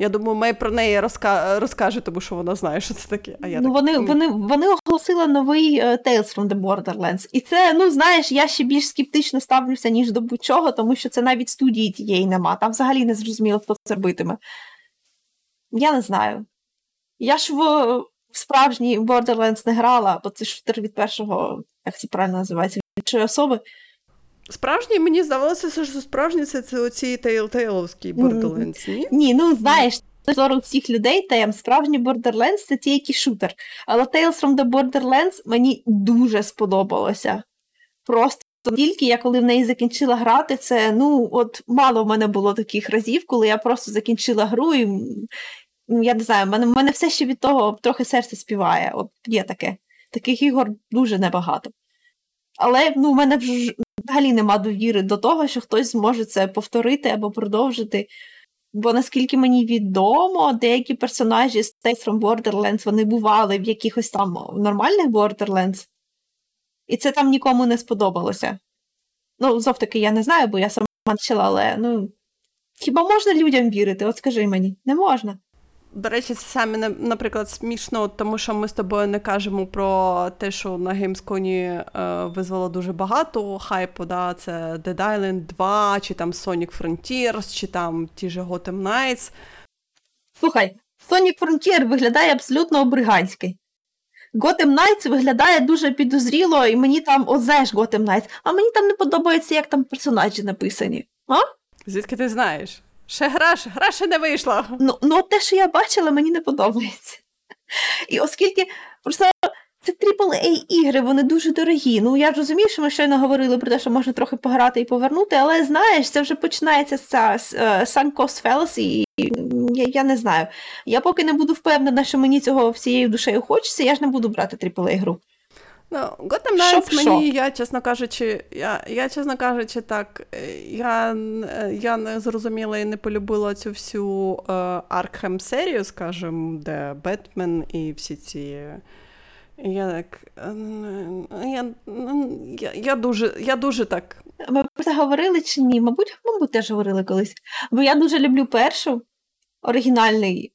Я думаю, Мей про неї розка... розкаже, тому що вона знає, що це таке. А я ну, так... Вони вони, вони оголосили новий uh, Tales from the Borderlands. І це, ну знаєш, я ще більш скептично ставлюся, ніж до будь-чого, тому що це навіть студії тієї нема. Там взагалі не зрозуміло, хто це робитиме. Я не знаю. Я ж в, в справжній Borderlands не грала, бо це шутер від першого, як це правильно називається, від особи. Справжній, мені здавалося, що справжні це, це оці тейлтейловські Borderlands, ні? Ні, ну знаєш, зору всіх людей тем, справжній Borderlands це тільки шутер. Але Tales from the Borderlands мені дуже сподобалося. Просто тільки я коли в неї закінчила грати, це ну, от мало в мене було таких разів, коли я просто закінчила гру і я не знаю, в мене, в мене все ще від того трохи серце співає. От є таке. Таких ігор дуже небагато. Але ну, в мене вже взагалі нема довіри до того, що хтось зможе це повторити або продовжити. Бо наскільки мені відомо, деякі персонажі з Tales from Borderlands вони бували в якихось там нормальних Borderlands, і це там нікому не сподобалося. Ну, знов я не знаю, бо я сама почала, але ну, хіба можна людям вірити? От скажи мені, не можна. До речі, це саме, наприклад, смішно, тому що ми з тобою не кажемо про те, що на Геймсконі е, визвало дуже багато хайпу. Да? Це Dead Island 2, чи там Sonic Frontiers, чи там ті ж Gotham Knights. Слухай, Sonic Frontier виглядає абсолютно обриганський. Gotham Knights виглядає дуже підозріло, і мені там озеш Gotham Knights, а мені там не подобається, як там персонажі написані. А? Звідки ти знаєш? Ще гра, гра ще не вийшла. Ну, ну те, що я бачила, мені не подобається. І оскільки просто це AAA ігри, вони дуже дорогі. Ну, я розумію, що ми щойно говорили про те, що можна трохи пограти і повернути, але знаєш, це вже починається з sunk cost fallacy, і я, я не знаю. Я поки не буду впевнена, що мені цього всією душею хочеться, я ж не буду брати AAA гру. Ну, Gotham Knights мені, я, чесно кажучи, я, я, чесно кажучи, так, я я не зрозуміла і не полюбила цю всю Аркхем серію, скажімо, де Бетмен і всі ці. Я так. Я, я, я, дуже я дуже так. Ми про це говорили чи ні? Мабуть, мабуть, теж говорили колись. Бо я дуже люблю першу оригінальний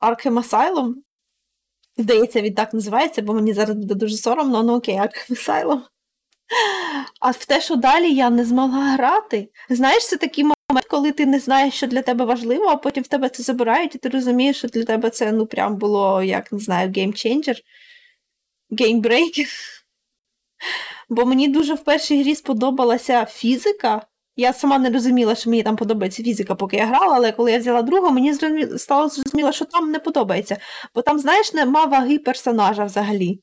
Arkham Asylum. Здається, він так називається, бо мені зараз буде дуже соромно, ну окей, Arkham Asylum. А в те, що далі я не змогла грати. Знаєш, це такий момент, коли ти не знаєш, що для тебе важливо, а потім в тебе це забирають, і ти розумієш, що для тебе це ну прям було, як не знаю, геймченджер, game breaker. Бо мені дуже в першій грі сподобалася фізика. Я сама не розуміла, що мені там подобається фізика, поки я грала, але коли я взяла другу, мені стало зрозуміло, що там не подобається. Бо там, знаєш, нема ваги персонажа взагалі.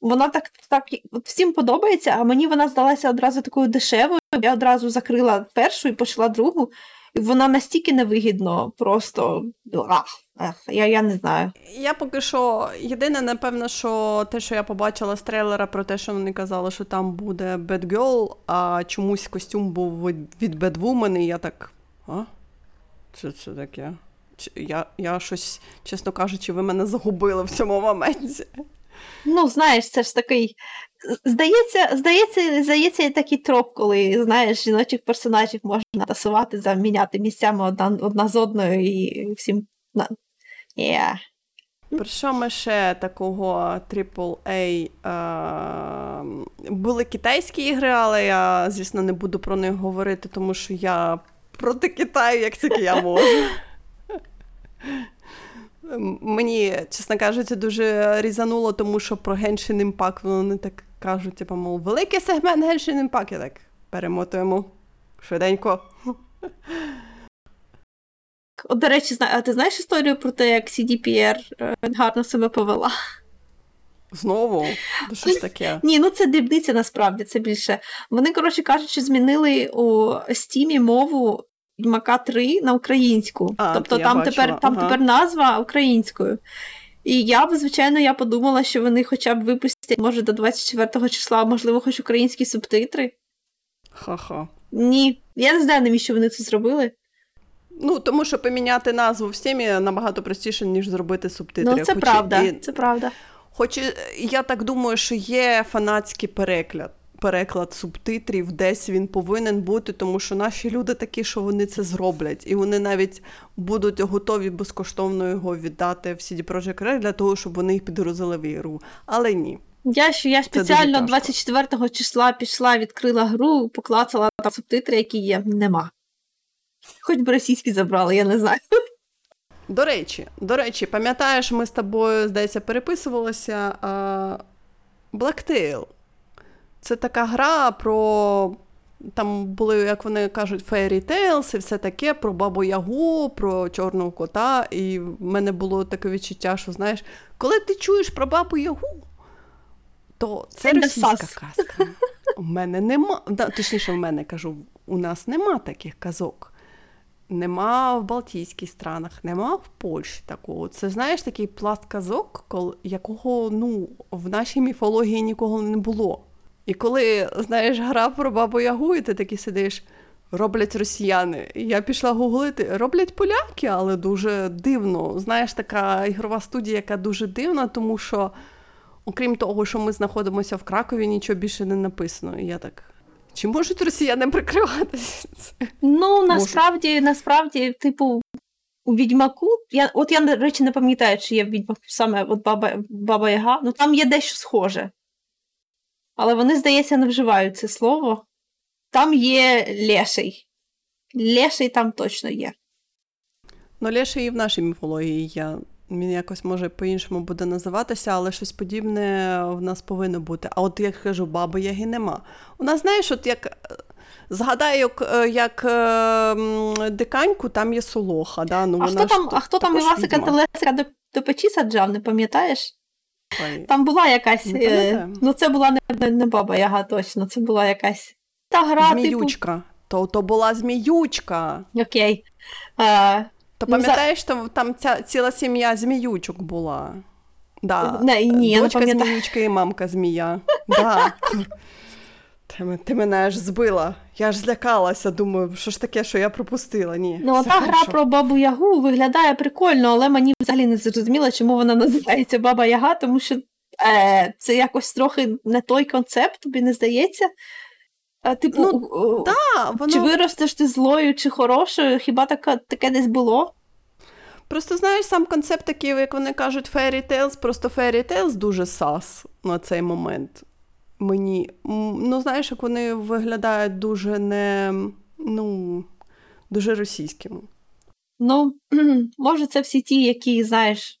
Вона так так всім подобається, а мені вона здалася одразу такою дешевою. Я одразу закрила першу і почала другу. Вона настільки невигідно, просто ах, ах, я я не знаю. Я поки що єдине, напевно, що те, що я побачила з трейлера про те, що вони казали, що там буде Bad Girl, а чомусь костюм був від Bad Woman, і я так. а? Що це таке? Я, Я щось, чесно кажучи, ви мене загубили в цьому моменті. Ну, знаєш, це ж такий. Здається, здається, здається, такий троп, коли знаєш, жіночих персонажів можна тасувати, заміняти місцями одна одна з одною і всім. Yeah. Про що ми ще такого AAA? Е, були китайські ігри, але я, звісно, не буду про них говорити, тому що я проти Китаю, як тільки я можу. Мені, чесно кажучи, дуже різануло, тому що про Genshin Impact вони так кажуть, типу, мов, великий сегмент Genshin Impact. Я так перемотуємо швиденько. От, до речі, а ти знаєш історію про те, як CDPR е, гарно себе повела? Знову? Ну, що таке? Ні, ну це дрібниця насправді, це більше. Вони, коротше кажучи, змінили у Стімі мову Відьмака 3 на українську. А, тобто там бачила, тепер там ага. тепер назва українською. І я б, звичайно, я подумала, що вони хоча б випустять, може, до 24 числа, можливо, хоч українські субтитри. Ха-ха. Ні, я не знаю, навіщо вони це зробили. Ну, тому що поміняти назву в стімі набагато простіше, ніж зробити субтитри. Ну, це Хоч правда. і- Це правда. Хоч я так думаю, що є фанатський переклад. Переклад субтитрів, десь він повинен бути, тому що наші люди такі, що вони це зроблять, і вони навіть будуть готові безкоштовно його віддати в CD Projekt Red для того, щоб вони їх підгрузили в ігру. Але ні. Я ж я спеціально тяжко. 24 числа пішла, відкрила гру, поклацала там субтитри, які є. Нема. Хоч би російські забрали, я не знаю. До речі, до речі, пам'ятаєш, ми з тобою, здається, переписувалися. Blacktail. Це така гра про. Там були, як вони кажуть, fairy tales і все таке, про бабу Ягу, про чорного кота. І в мене було таке відчуття, що знаєш, коли ти чуєш про бабу Ягу, то це російська казка. У мене нема. Точніше, в мене кажу, у нас нема таких казок. Нема в Балтійських странах, нема в Польщі такого. Це знаєш такий пласт казок, якого ну, в нашій міфології нікого не було. І коли знаєш гра про бабу Ягу, і ти такий сидиш, роблять росіяни. І я пішла гуглити, роблять поляки, але дуже дивно. Знаєш, така ігрова студія, яка дуже дивна, тому що, окрім того, що ми знаходимося в Кракові, нічого більше не написано. І я так. Чи можуть росіяни прикриватися? Ну, насправді, насправді, типу, у відьмаку. Я, от я, до речі, не пам'ятаю, чи є в відьмаку саме от баба, баба Яга. Ну там є дещо схоже. Але вони, здається, не вживають це слово. Там є леший. Леший там точно є. Ну, Леший і в нашій міфології є. Він якось може по-іншому буде називатися, але щось подібне в нас повинно бути. А от як кажу, баби Яги нема. У нас, знаєш, от як згадаю, як, е, як е, диканьку, там є солоха. Да? Ну, А вона хто там, то- а хто там Івасика. Телесера до, до печі саджав, не пам'ятаєш? Ой. Там була якась. Не Е, ну, це була не, не, не баба Яга, точно, це була якась. Та гра, Зміючка. То, то була зміючка. типу. Окей. Е, То Ну, за- пам'ятаєш, там, там ця, ціла сім'я зміючок була. Да. Не, ні, Дочка не зміючка і мамка змія. Да. Ти, ти мене аж збила. Я аж злякалася, думаю, що ж таке, що я пропустила? Ні. Ну, а та гра про бабу Ягу виглядає прикольно, але мені взагалі не зрозуміло, чому вона називається Баба Яга, тому що е, це якось трохи не той концепт, тобі не здається. Е, типу, Ну, А, воно... чи виростеш ти злою, чи хорошою, хіба таке, таке десь було? Просто знаєш, сам концепт такий, як вони кажуть, Fairy Tales, просто Fairy Tales дуже сас на цей момент. Мені. Ну, знаєш, як вони виглядають дуже не. Ну, дуже російськими. Ну, може, це всі ті, які, знаєш,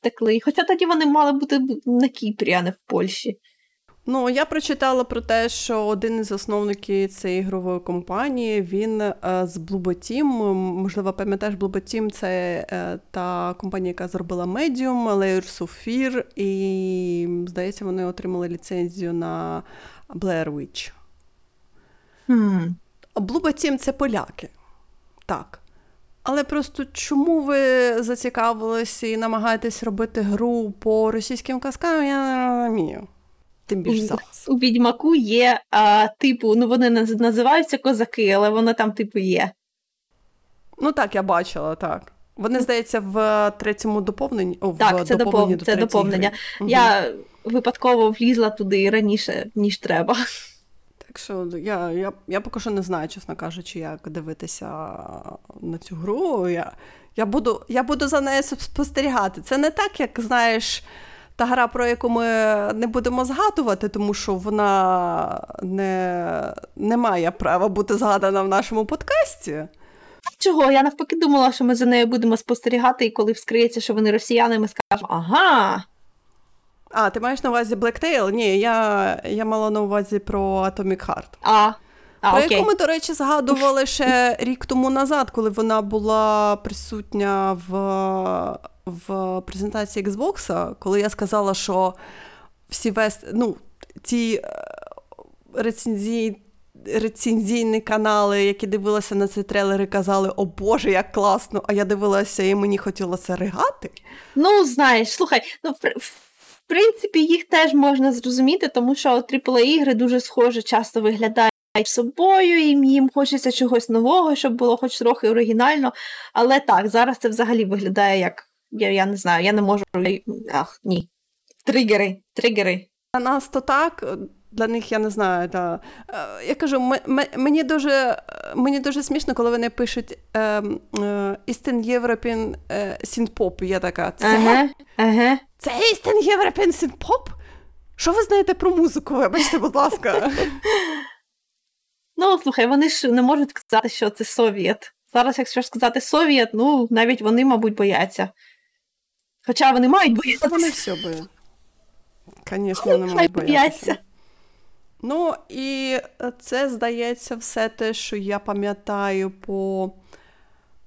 втекли. Хоча тоді вони мали бути на Кіпрі, а не в Польщі. Ну, я прочитала про те, що один із засновників цієї ігрової компанії він е, з Blue Можливо, пам'ятаєш, Team – це е, та компанія, яка зробила Medium, Layers of Fear, і, здається, вони отримали ліцензію на Blair Witch. Blue – це поляки. Так. Але просто чому ви зацікавилися і намагаєтесь робити гру по російським казкам, я не розумію. Тим більше зараз. У відьмаку є, а, типу, ну вони наз- називаються козаки, але воно там, типу, є. Ну так, я бачила, так. Вони, здається, в третьому доповненні. О, в Так, це, доповненні допов... це доповнення. Мгм. Я випадково влізла туди раніше, ніж треба. Так що я, я, я поки що не знаю, чесно кажучи, як дивитися на цю гру. Я, я, буду, я буду за нею спостерігати. Це не так, як знаєш. Та гра, про яку ми не будемо згадувати, тому що вона не, не має права бути згадана в нашому подкасті. Чого? Я навпаки думала, що ми за нею будемо спостерігати, і коли вскриється, що вони росіяни, ми скажемо, ага. А, ти маєш на увазі Blacktail? Ні, я, я мала на увазі про Atomic Heart. А, А, про окей. яку ми, до речі, згадували ще рік тому назад, коли вона була присутня в, в презентації Xbox, коли я сказала, що всі вест, ну, ці е, рецензії. Рецензійні канали, які дивилися на ці трейлери, казали, о Боже, як класно! А я дивилася і мені хотілося ригати. Ну, знаєш, слухай, ну в, принципі, їх теж можна зрозуміти, тому що aaa ігри дуже схоже часто виглядають собою, і їм хочеться чогось нового, щоб було хоч трохи оригінально. Але так, зараз це взагалі виглядає як. Я, я не знаю, я не можу. Ах, ні. Тригери, тригери. Для нас то так, для них я не знаю. Та, е, я кажу, м- м- мені дуже мені дуже смішно, коли вони пишуть Eastern European Synth-Pop. Я така, це, Ага, ага. це Eastern European Synth-Pop? Що ви знаєте про музику? Вибачте, будь ласка. Ну, слухай, вони ж не можуть сказати, що це совєт. Зараз, якщо сказати совєт, ну навіть вони, мабуть, бояться. Хоча вони мають боятися. вони все бояться. Звісно, вони мають боятися. бояться. Ну, і це, здається, все те, що я пам'ятаю по.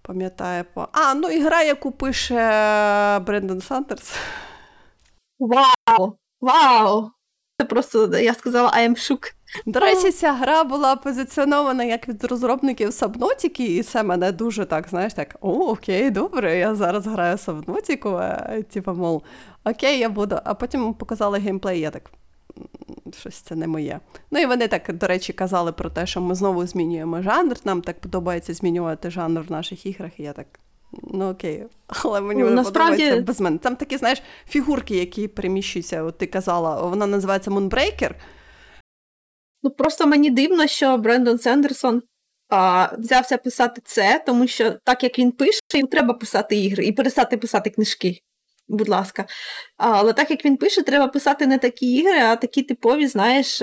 Пам'ятаю по. А, ну і гра, яку пише Брендон Сандерс. Вау! Вау! Це просто я сказала I am shook. До речі, ця гра була позиціонована як від розробників Сабнотіки, і це мене дуже так, знаєш, так, о, окей, добре, я зараз граю Сабнотіку, типу, мов, окей, я буду. А потім показали геймплей, я так. Щось це не моє. Ну і вони так, до речі, казали про те, що ми знову змінюємо жанр. Нам так подобається змінювати жанр в наших іграх. І я так, ну окей, але мені Ну, насправді- подобається без мене. Там такі, знаєш, фігурки, які переміщуються. От ти казала, вона називається Moonbreaker. Ну просто мені дивно, що Брендон Сендерсон а, взявся писати це, тому що так як він пише, йому треба писати ігри і перестати писати книжки. Будь ласка. Але так як він пише, треба писати не такі ігри, а такі типові, знаєш,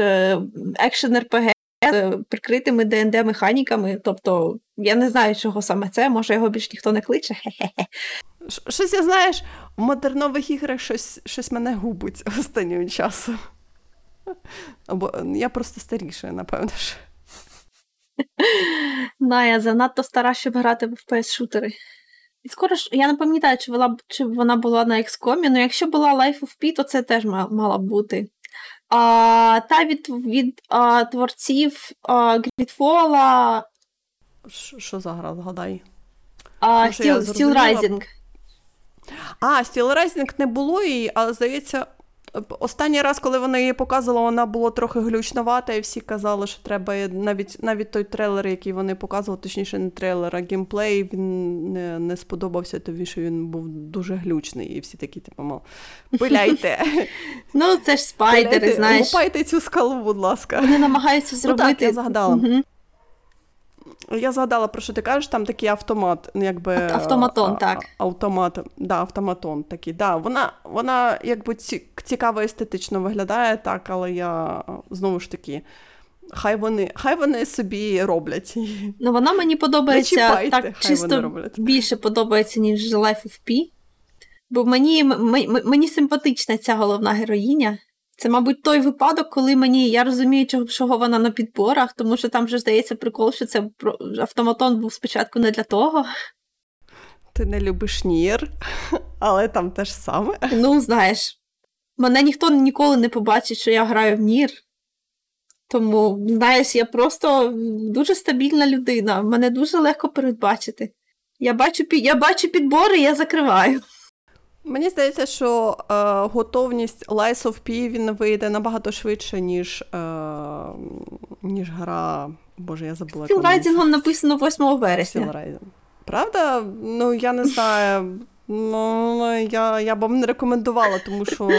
екшен РПГ з е, прикритими ДНД механіками. Тобто, я не знаю, чого саме це, може його більш ніхто не кличе. Щось я знаєш, в модернових іграх щось, щось мене губить останнім часом. Або я просто старіша, напевно. ж. Да, я занадто стара, щоб грати в FPS-шутери. І скоро ж я не пам'ятаю, чи вона, чи вона була на XCOM, але якщо була Life of P, то це теж мала б бути. А, та від, від а, творців а, Gridfall, Що- за гра, згадай? а, Steel? Rising. А, Steel Rising не було її, але здається, останній раз, коли вона її показувала, вона була трохи глючновата, і всі казали, що треба навіть навіть той трейлер, який вони показували, точніше, не трейлер, а геймплей, він не, не сподобався, тому що він був дуже глючний, і всі такі, типу, мов, пиляйте. Ну, це ж спайдери, знаєш. Лупайте цю скалу, будь ласка. Вони намагаються зробити. Ну так, я згадала. Мгм. Я згадала, про що ти кажеш, там такий автомат, ну, якби. Автоматон, а- так. Автомат, да, автоматон такий. Да, вона, вона якби цікаво естетично виглядає, так, але я знову ж таки. Хай вони, хай вони собі роблять. Ну, вона мені подобається чіпайте, так чисто більше подобається, ніж Life of P. Бо мені, м- м- мені симпатична ця головна героїня. Це, мабуть, той випадок, коли мені я розумію, чого, вона на підборах, тому що там вже здається прикол, що це автоматон був спочатку не для того. Ти не любиш нір, але там те ж саме. Ну, знаєш, мене ніхто ніколи не побачить, що я граю в Нір. Тому, знаєш, я просто дуже стабільна людина. Мене дуже легко передбачити. Я бачу, я бачу підбори, я закриваю. Мені здається, що е, готовність Lies of P він вийде набагато швидше, ніж, е, ніж гра. Боже, я забула. Філрайдингом написано 8 вересня. Steel Правда? Ну, я не знаю. Ну, я, я б вам не рекомендувала, тому що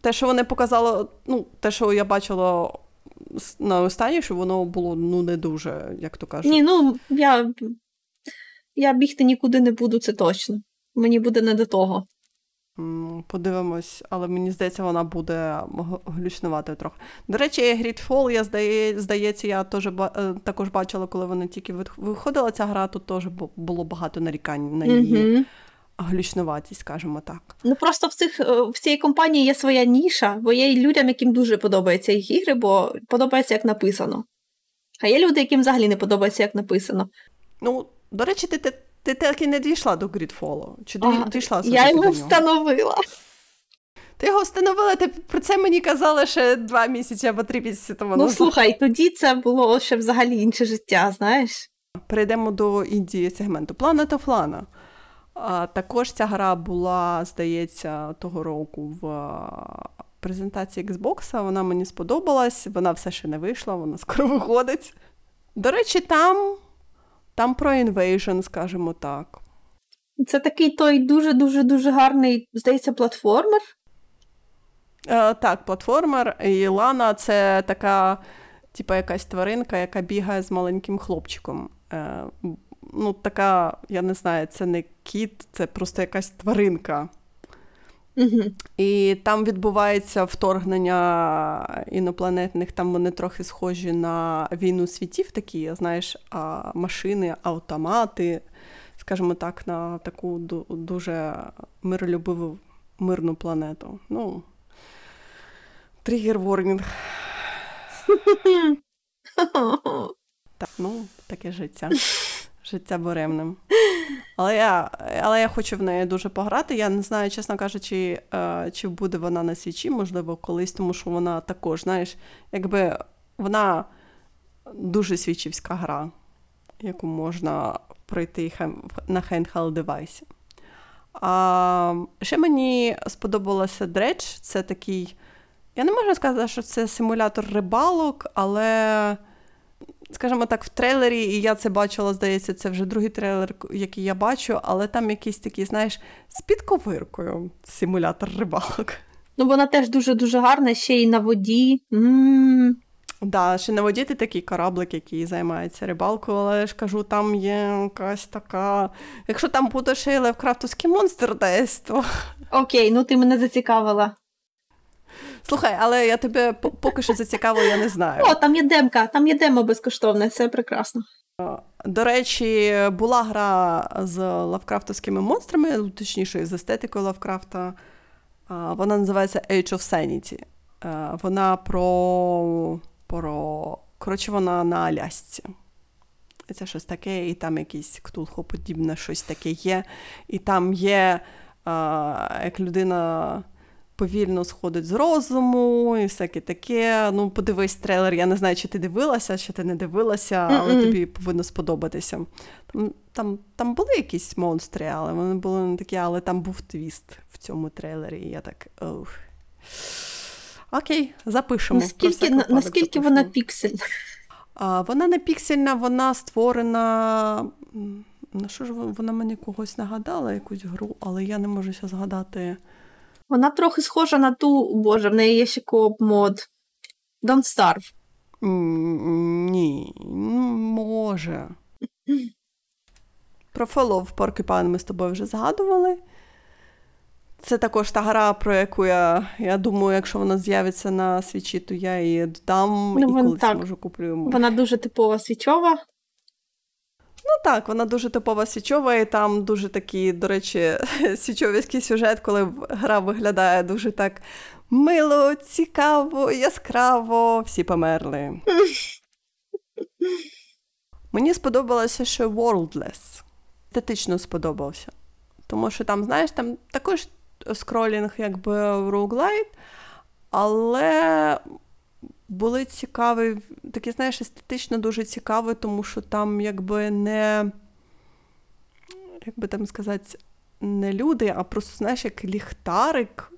те, що вони показали, ну, те, що я бачила на останнє, що воно було ну, не дуже, як то кажуть. Ні, ну я, я бігти нікуди не буду, це точно. Мені буде не до того. Подивимось, але мені здається, вона буде глючнувати трохи. До речі, Gridfall, я здає, здається, я теж е, також бачила, коли вона тільки виходила ця гра, тут теж було багато нарікань на її глючнуватість, скажімо так. Ну просто в цих е, в цій компанії є своя ніша, бо є людям, яким дуже подобаються їх ігри, бо подобається як написано. А є люди, яким взагалі не подобається, як написано. Ну, до речі, ти, ти, так і не дійшла до Gridfall? Чи Ага, дійшла Я його встановила. Ти його встановила, ти про це мені казала ще два місяці або три місяці тому Ну слухай, тоді це було ще взагалі інше життя, знаєш. Перейдемо до індії сегменту. Planet of Lana. А, також ця гра була, здається, того року в а, презентації Xbox. Вона мені сподобалась, вона все ще не вийшла, вона скоро виходить. До речі, там, там про інвейжн, скажімо так. Це такий той дуже-дуже дуже гарний, здається, платформер. Е, так, платформер. І Лана це така, типа, якась тваринка, яка бігає з маленьким хлопчиком. Е, ну, така, я не знаю, це не кіт, це просто якась тваринка. Угу. І там відбувається вторгнення інопланетних, там вони трохи схожі на війну світів, такі, знаєш, машини, автомати, скажімо так, на таку дуже миролюбиву мирну планету. Ну, тригер ворнінг. Так, ну, таке життя. Життя буремним. Але я, але я хочу в неї дуже пограти. Я не знаю, чесно кажучи, е, чи буде вона на свічі, можливо, колись, тому що вона також, знаєш, якби вона дуже свічівська гра, яку можна пройти на handheld девайсі. А, ще мені сподобалося Dredge. Це такий. Я не можу сказати, що це симулятор рибалок, але скажімо так, в трейлері, і я це бачила, здається, це вже другий трейлер, який я бачу, але там якийсь такий, знаєш, з підковиркою симулятор рибалок. Ну, вона теж дуже-дуже гарна, ще й на воді. м Да, ще на воді ти такий кораблик, який займається рибалкою, але я ж кажу, там є якась така. Якщо там буде ще й левкрафтовський монстр десь, то. Окей, ну ти мене зацікавила. Слухай, але я тебе поки що зацікавила, я не знаю. О, там є демка, там є демо безкоштовне, це прекрасно. До речі, була гра з лавкрафтовськими монстрами, точніше, з естетикою Лавкрафта. Вона називається Age of Sanity. Е, Вона про. про... Коротше, вона на Алясці. Це щось таке, і там якийсь ктулхоподібне щось таке є. І там є, як людина повільно сходить з розуму, і всяке таке. Ну, подивись трейлер. Я не знаю, чи ти дивилася, чи ти не дивилася, але Мгм. тобі повинно сподобатися. Там, там, там були якісь монстри, але вони були не такі, але там був твіст в цьому трейлері. І я так. Ох. Окей, запишемо. Наскільки, на, випадок наскільки запишемо. вона піксельна? А, вона не піксельна, вона створена. На що ж вона мені когось нагадала, якусь гру, але я не можу згадати. Вона трохи схожа на ту, боже, в неї є ще co-op mode. Don't Starve. Ні, ну, може. Про Fall of Porcupine ми з тобою вже згадували. Це також та гра, про яку я, я думаю, якщо вона з'явиться на свічі, то я її додам Ну, і колись так. можу куплю. Вона дуже типова свічова. Ну так, вона дуже типова свічова, і там дуже такий, до речі, свічовський сюжет, коли гра виглядає дуже так мило, цікаво, яскраво, всі померли. Мені сподобалося ще Worldless. Естетично сподобався. Тому що там, знаєш, там також скролінг, якби роуглайт, але були цікаві, такі, знаєш, естетично дуже цікаві, тому що там якби не, як би там сказати, не люди, а просто, знаєш, як ліхтарик.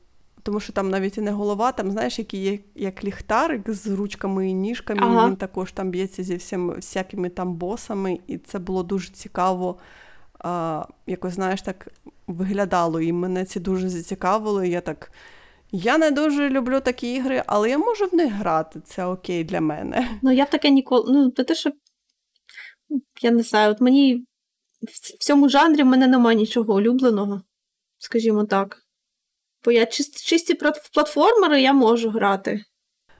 Тому що там навіть і не голова, там, знаєш, який є як ліхтарик з ручками і ніжками, Ага. він також там б'ється зі всім, всякими там босами, і це було дуже цікаво. А, якось, знаєш, так виглядало, і мене це дуже зацікавило. І я так. Я не дуже люблю такі ігри, але я можу в них грати. Це окей для мене. Ну, я в таке ніколи. Ну, не те, що. ну, Я не знаю, от мені в цьому жанрі в мене немає нічого улюбленого, скажімо так. Бо я чис- чисті плат- платформери я можу грати.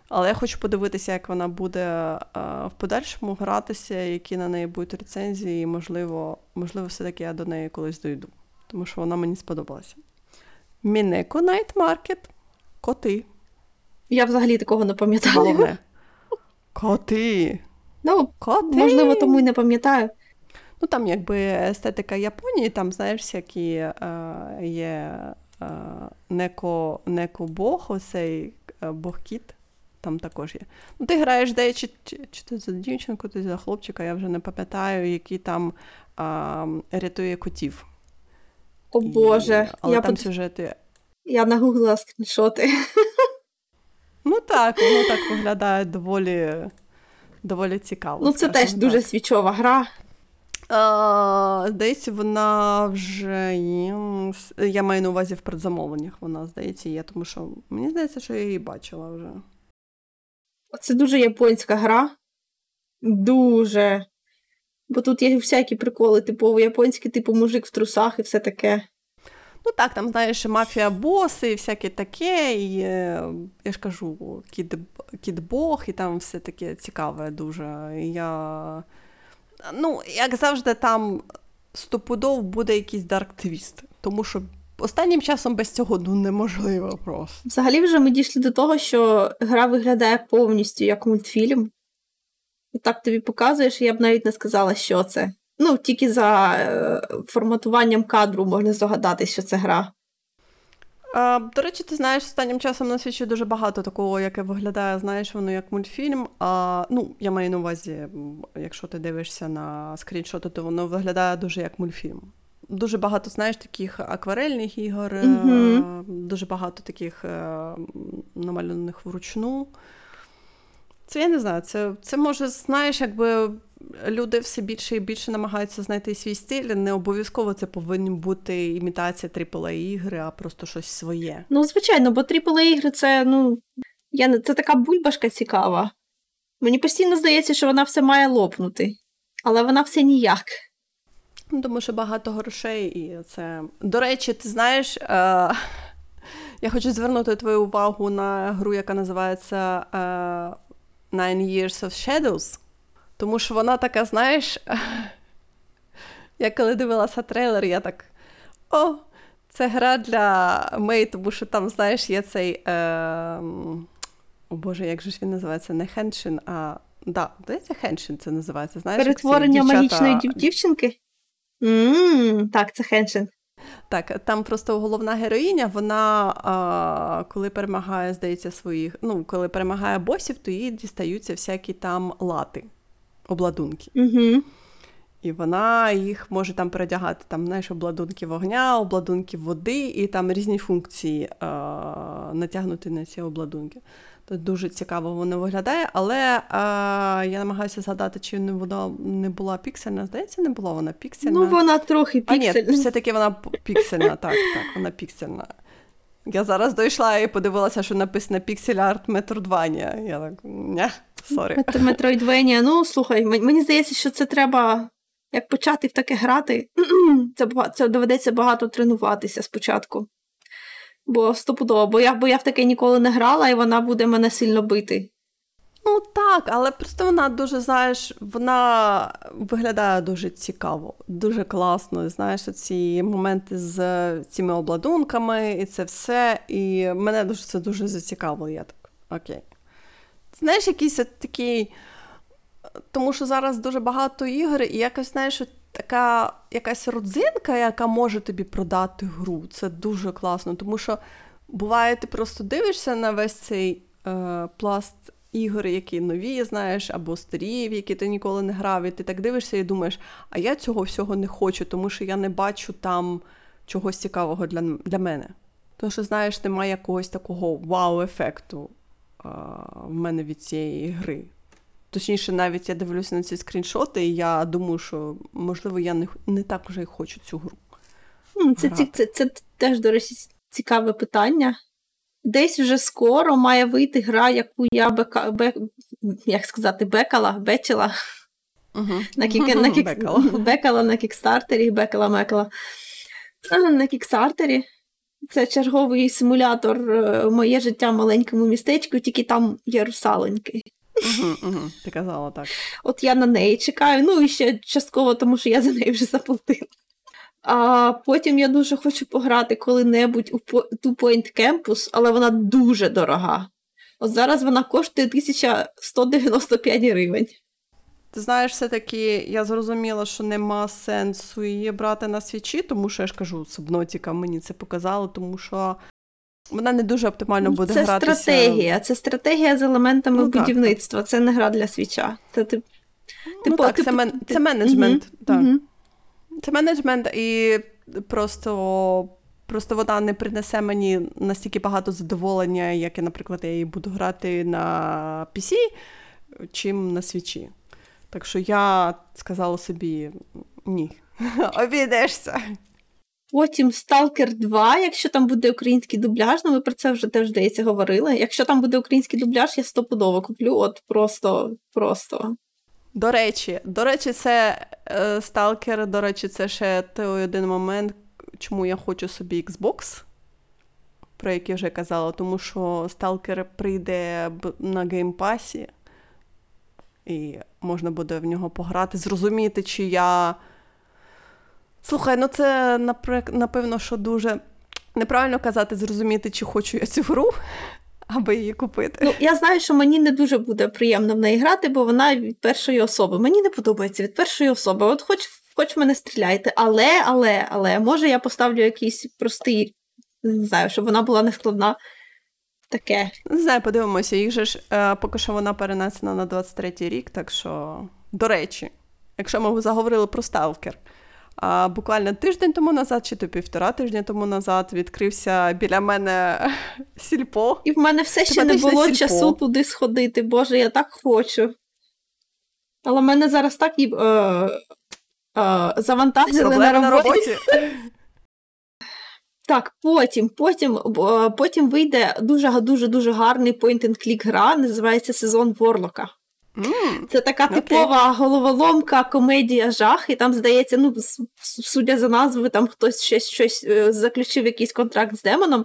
Але я хочу подивитися, як вона буде а, в подальшому гратися, які на неї будуть рецензії, і можливо, можливо, все-таки я до неї колись дойду. Тому що вона мені сподобалася. Мінеко Night Market. Коти. Я взагалі такого не пам'ятаю. Головне. Коти. Ну, Коти. можливо, тому й не пам'ятаю. Ну там якби естетика Японії, там, знаєш, всякі е, є е, неко, неко-бог, оцей е, бог-кіт, там також є. Ну, ти граєш де, чи, чи, чи ти за дівчинку, ти за хлопчика, я вже не пам'ятаю, який там е, рятує котів. О І- Боже, але я, там под... сюжети. Я нагуглила скріншоти. Ну так, воно так виглядає доволі, доволі цікаво. Ну, це теж дуже свічова гра. А, здається, вона вже є. Я маю на увазі в предзамовленнях. Вона, здається, є, тому що мені здається, що я її бачила вже. Це дуже японська гра. Дуже. Бо тут є всякі приколи, типу японські, типу мужик в трусах і все таке. Ну так, там, знаєш, мафія боси і всяке таке, і е, я ж кажу, кіт, кіт-бог, і там все таке цікаве дуже. Я... Ну, як завжди, там стопудов буде якийсь дарк твіст, тому що останнім часом без цього ну, неможливо просто. Взагалі, вже ми дійшли до того, що гра виглядає повністю як мультфільм. І так тобі показуєш, і я б навіть не сказала, що це. Ну, тільки за е, форматуванням кадру можна здогадатись, що це гра. А, до речі, ти знаєш, останнім часом на свічі дуже багато такого, яке виглядає, знаєш, воно як мультфільм. А, ну, я маю на увазі, якщо ти дивишся на скріншоти, то воно виглядає дуже як мультфільм. Дуже багато, знаєш, таких акварельних ігор, Мгм. дуже багато таких е, намальованих вручну. Це я не знаю, це, це може, знаєш, якби люди все більше і більше намагаються знайти свій стиль. Не обов'язково це повинні бути імітація aaa ігри, а просто щось своє. Ну, звичайно, бо AAA ігри це, ну, я не це така бульбашка цікава. Мені постійно здається, що вона все має лопнути, але вона все ніяк. Ну, Тому що багато грошей, і це. До речі, ти знаєш, е... я хочу звернути твою увагу на гру, яка називається е... Nine Years of Shadows. Тому що вона така, знаєш, я коли дивилася трейлер, я так. О, це гра для Мей, тому що там, знаєш, є цей. Е... О Боже, як же ж він називається? Не Хеншин, а. Да, здається, Хеншин це називається. Знаєш, Перетворення дівчата- магічної дів- дівчинки? м так, це Хеншин. Так, там просто головна героїня, вона а, коли перемагає, здається, своїх, ну, коли перемагає босів, то їй дістаються всякі там лати, обладунки. Угу. І вона їх може там передягати, там, знаєш, обладунки вогня, обладунки води, і там різні функції а, натягнути на ці обладунки. То дуже цікаво воно виглядає, але а, я намагаюся згадати, чи не вона не була піксельна. Здається, не була вона піксельна. Ну, вона трохи А ні, все-таки вона піксельна, так, так, вона піксельна. Я зараз дійшла і подивилася, що написано Pixel Art Metroidvania. Я так, ня, sorry. Мет- Метроїдвенія. Ну, слухай, мені здається, що це треба, як почати в таке грати, це, це доведеться багато тренуватися спочатку. Бо стопудово, бо я, бо я в таке ніколи не грала, і вона буде мене сильно бити. Ну так, але просто вона дуже, знаєш, вона виглядає дуже цікаво, дуже класно. Знаєш, ці моменти з цими обладунками і це все. І мене дуже це дуже зацікавило. Я так, окей. Знаєш, якийсь такий. Тому що зараз дуже багато ігор, і якось, знаєш, така якась родзинка, яка може тобі продати гру. Це дуже класно. Тому що буває, ти просто дивишся на весь цей е, пласт ігор, які нові, знаєш, або старі, в які ти ніколи не грав, і ти так дивишся і думаєш, а я цього всього не хочу, тому що я не бачу там чогось цікавого для, для мене. Тому що, знаєш, немає якогось такого вау-ефекту а, в мене від цієї гри. Точніше, навіть я дивлюся на ці скріншоти, і я думаю, що можливо я не, не так вже й хочу цю гру. Це, це, це, це теж, до речі, цікаве питання. Десь вже скоро має вийти гра, яку я бека, бе, як сказати, бекала, бечила на, кік, на, кік, Бекала. бекала на кікстартері, бекала мекала. На кікстартері. Це черговий симулятор е, моє життя в маленькому містечку, тільки там є русалоньки. Угу, угу. Ти казала так. От я на неї чекаю, ну і ще частково, тому що я за неї вже заплатила. А потім я дуже хочу пограти коли-небудь у Two Point Campus, але вона дуже дорога. От зараз вона коштує 1195 гривень. Ти знаєш, все-таки я зрозуміла, що нема сенсу її брати на свічі, тому що я ж кажу, Субнотіка мені це показала, тому що вона не дуже оптимально буде це гратися. стратегія, це стратегія з елементами Ну, так, будівництва, це не гра для свіча. Це ти, Ну, типу, так, типу, це, мен... це менеджмент. Мгм, Так. мгм. Це менеджмент, і просто, просто вона не принесе мені настільки багато задоволення, як я, наприклад, я її буду грати на PC, чим на свічі. Так що я сказала собі ні, обійдешся. Потім Stalker 2, якщо там буде український дубляж, ну ми про це вже теж здається говорили. Якщо там буде український дубляж, я стопудово куплю. От просто, просто. До речі, до речі, це е, сталкер, до речі, це ще той один момент, чому я хочу собі Xbox, про який вже казала, тому що сталкер прийде на Game Pass і, і можна буде в нього пограти, зрозуміти, чи я. Слухай, ну це напевно, що дуже неправильно казати, зрозуміти, чи хочу я цю гру, аби її купити. Ну, я знаю, що мені не дуже буде приємно в неї грати, бо вона від першої особи. Мені не подобається від першої особи. От хоч, хоч мене стріляйте, але, але, але, може я поставлю якийсь простий, не знаю, щоб вона була не складна. Таке. Не знаю, подивимося. Їх же ж е, поки що вона перенесена на 23-й рік, так що, до речі, якщо ми заговорили про сталкер, а буквально тиждень тому назад, чи то півтора тижня тому назад, відкрився біля мене сільпо. І в мене все ще не було сільпо. часу туди сходити. Боже, я так хочу. Але в мене зараз так і е, е, завантажили Проблеми на на роботі. роботі. Так, потім, потім, е, потім вийде дуже дуже дуже гарний point-and-click гра, називається Сезон Ворлока. Це така Окей. типова головоломка, комедія, жах, і там, здається, ну, судя за назвою, там хтось щось, щось е, заключив якийсь контракт з демоном,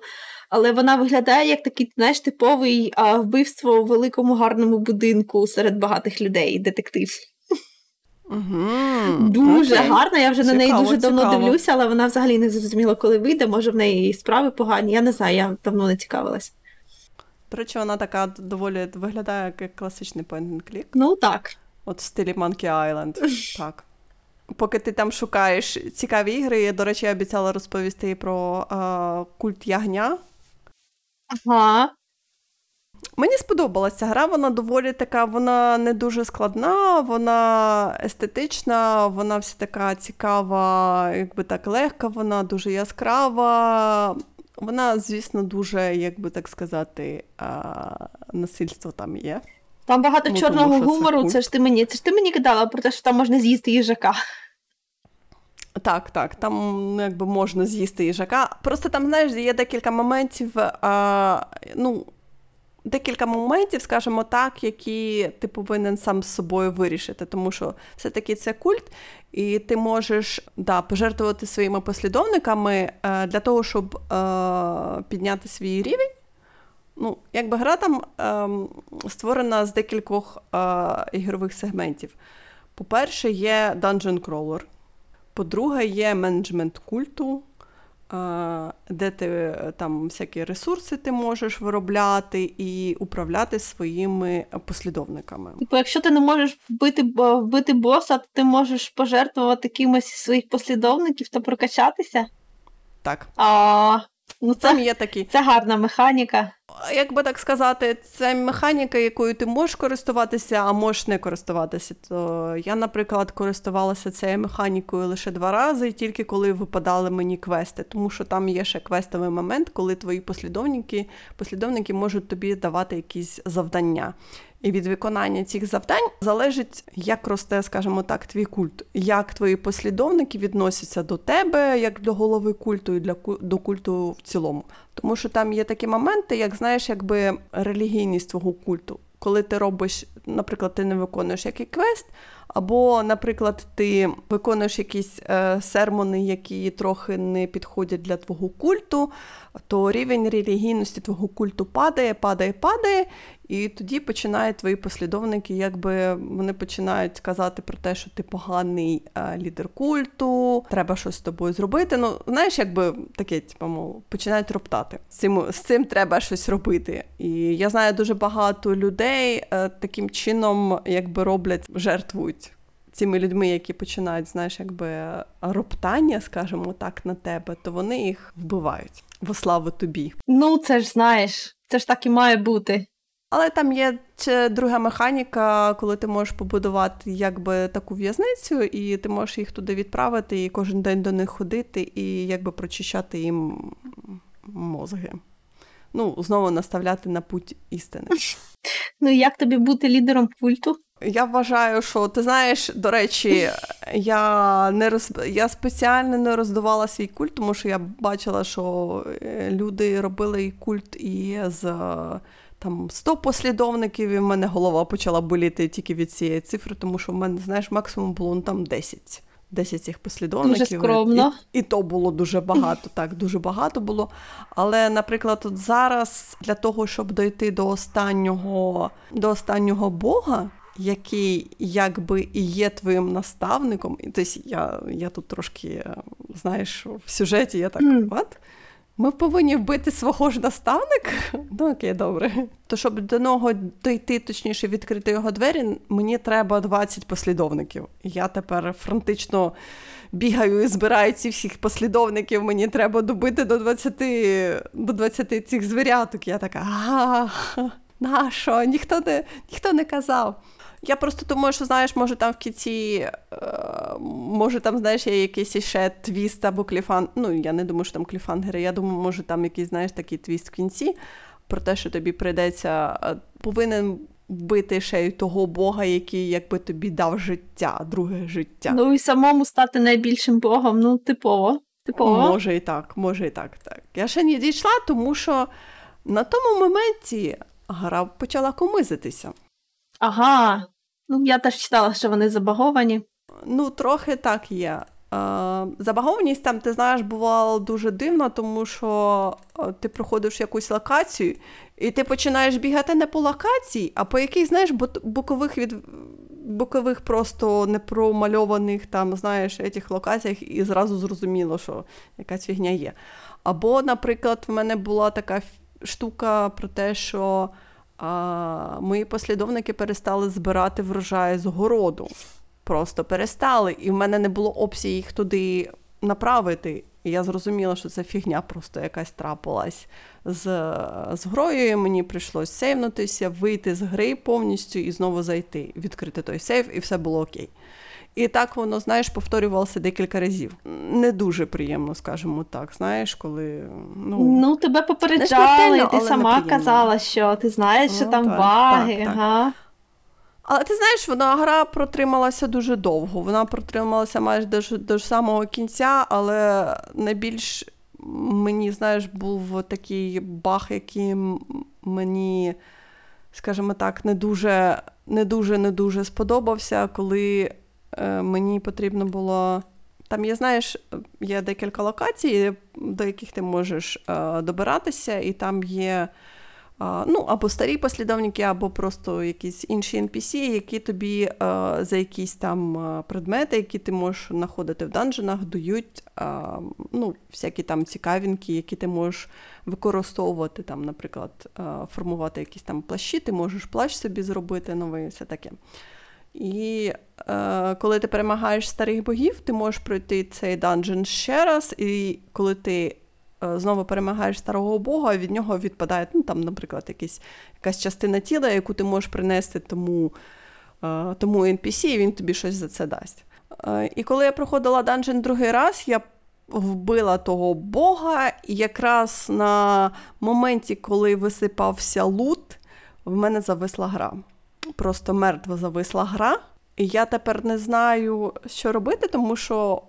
але вона виглядає як такий, знаєш, типовий а, вбивство у великому гарному будинку серед багатих людей, детектив. мгм, Дуже окей. гарна. Я вже на неї Цікаво, дуже давно цікаво. дивлюся, але вона взагалі не зрозуміла, коли вийде. Може, в неї справи погані. Я не знаю, я давно не цікавилась. До речі, вона така доволі виглядає як класичний point and click. Ну так. От в стилі Monkey Island. Так. Поки ти там шукаєш цікаві ігри, я, до речі, я обіцяла розповісти про е, культ ягня. Ага. Мені сподобалася гра, вона доволі така, вона не дуже складна, вона естетична, вона вся така цікава, якби так легка, вона дуже яскрава. Вона, звісно, дуже, як би так сказати, а, насильство там є. Там багато Ну, чорного тому гумору, це. Це ж ти мені. Це ж ти мені кидала про те, що там можна з'їсти їжака. Так, так, там ну, якби можна з'їсти їжака. Просто там, знаєш, є декілька моментів, а, ну, декілька моментів, скажімо так, які ти повинен сам з собою вирішити, тому що все-таки це культ, і ти можеш да, пожертвувати своїми послідовниками е, для того, щоб е, підняти свій рівень. Ну, якби гра там ем, створена з декількох е, ігрових сегментів. По-перше, є Dungeon Crawler. По-друге, є менеджмент культу, де ти е, там всякі ресурси ти можеш виробляти і управляти своїми послідовниками. Типу, якщо ти не можеш вбити, вбити боса, то ти можеш пожертвувати кимось із своїх послідовників та прокачатися. Так, А, ну там є такі. це гарна механіка. Як би так сказати, це механіка, якою ти можеш користуватися, а можеш не користуватися. То я, наприклад, користувалася цією механікою лише два рази, і тільки коли випадали мені квести, тому що там є ще квестовий момент, коли твої послідовники, послідовники можуть тобі давати якісь завдання. І від виконання цих завдань залежить, як росте, скажімо так, твій культ, як твої послідовники відносяться до тебе, як до голови культу і для до культу в цілому. Тому що там є такі моменти, як знаєш, якби релігійність твого культу. Коли ти робиш, наприклад, ти не виконуєш який квест, Або, наприклад, ти виконуєш якісь е, сермони, які трохи не підходять для твого культу, то рівень релігійності твого культу падає, падає, падає, і тоді починають твої послідовники, якби вони починають казати про те, що ти поганий е, лідер культу, треба щось з тобою зробити. Ну, знаєш, якби таке, типу, мов, починають роптати. З цим з цим треба щось робити. І я знаю дуже багато людей е, таким чином, якби роблять, жертвують. Цими людьми, які починають, знаєш, якби роптання, скажімо так, на тебе, то вони їх вбивають во славу тобі. Ну, це ж знаєш, це ж так і має бути. Але там є ще друга механіка, коли ти можеш побудувати якби таку в'язницю, і ти можеш їх туди відправити, і кожен день до них ходити, і якби прочищати їм мозги. Ну, знову наставляти на путь істини. Ну, як тобі бути лідером культу? Я вважаю, що ти знаєш, до речі, я не роз... я спеціально не роздувала свій культ, тому що я бачила, що е, люди робили культ і з там 100 послідовників, і в мене голова почала боліти тільки від цієї цифри, тому що в мене, знаєш, максимум було ну, там 10. 10 цих послідовників. Дуже скромно. І, і то було дуже багато, так, дуже багато було. Але, наприклад, от зараз для того, щоб дойти до останнього, до останнього Бога, який якби і є твоїм наставником, і тобто я я тут трошки, знаєш, в сюжеті я так. Mm. от, ми повинні вбити свого ж наставника? Ну окей, добре. То щоб до нього дойти, точніше, відкрити його двері, мені треба 20 послідовників. Я тепер фронтично бігаю і збираю ці всіх послідовників. Мені треба добити до 20 до 20 цих звіряток. Я така, а на що? Ніхто не, ніхто не казав. Я просто думаю, що знаєш, може там в кінці, е, може там, знаєш, є якийсь ще твіст або cliffhan. Ну, я не думаю, що там cliffhanger и. Я думаю, може там якийсь, знаєш, такий твіст в кінці про те, що тобі прийдеться, е, повинен вбити ще й того Бога, який якби тобі дав життя, друге життя. Ну і самому стати найбільшим Богом, ну, типово. типово. Може і так, може і так. так. Я ще не дійшла, тому що на тому моменті гра почала комизитися. Ага. Ну, я теж читала, що вони забаговані. Ну, трохи так є. Забагованість там, ти знаєш, бувало дуже дивно, тому що ти проходиш якусь локацію, і ти починаєш бігати не по локації, а по якихось, знаєш, бокових від бокових просто непромальованих там, знаєш, етих локаціях, і зразу зрозуміло, що якась фігня є. Або, наприклад, в мене була така штука про те, що а, мої послідовники перестали збирати врожай з городу. Просто перестали. І в мене не було опції їх туди направити. І я зрозуміла, що це фігня просто якась трапилась з з грою. Мені прийшлось сейвнутися, вийти з гри повністю і знову зайти, відкрити той сейф, і все було окей. І так воно, знаєш, повторювалося декілька разів. Не дуже приємно, скажімо так. Знаєш, коли. Ну, ну тебе попереджали, ти сама казала, що ти знаєш, що ну, там так, баги. Так, так. Ага. Але ти знаєш, вона гра протрималася дуже довго. Вона протрималася майже до, до самого кінця, але найбільш мені, знаєш, був такий баг, який мені, скажімо так, не дуже не дуже не дуже сподобався, коли мені потрібно було. Там є, знаєш, є декілька локацій, до яких ти можеш е, добиратися, і там є е, ну, або старі послідовники, або просто якісь інші NPC, які тобі е, за якісь там е, предмети, які ти можеш знаходити в данженах, дають е, ну, всякі там цікавинки, які ти можеш використовувати, там, наприклад, формувати якісь там плащі, ти можеш плащ собі зробити новий, все таке. І е, коли ти перемагаєш старих богів, ти можеш пройти цей данжен ще раз, і коли ти е, знову перемагаєш старого бога, від нього відпадає, ну, там, наприклад, якісь, якась частина тіла, яку ти можеш принести тому е, тому NPC, і він тобі щось за це дасть. Е, і коли я проходила данжен другий раз, я вбила того бога, і якраз на моменті, коли висипався лут, в мене зависла гра просто мертво зависла гра. І я тепер не знаю, що робити, тому що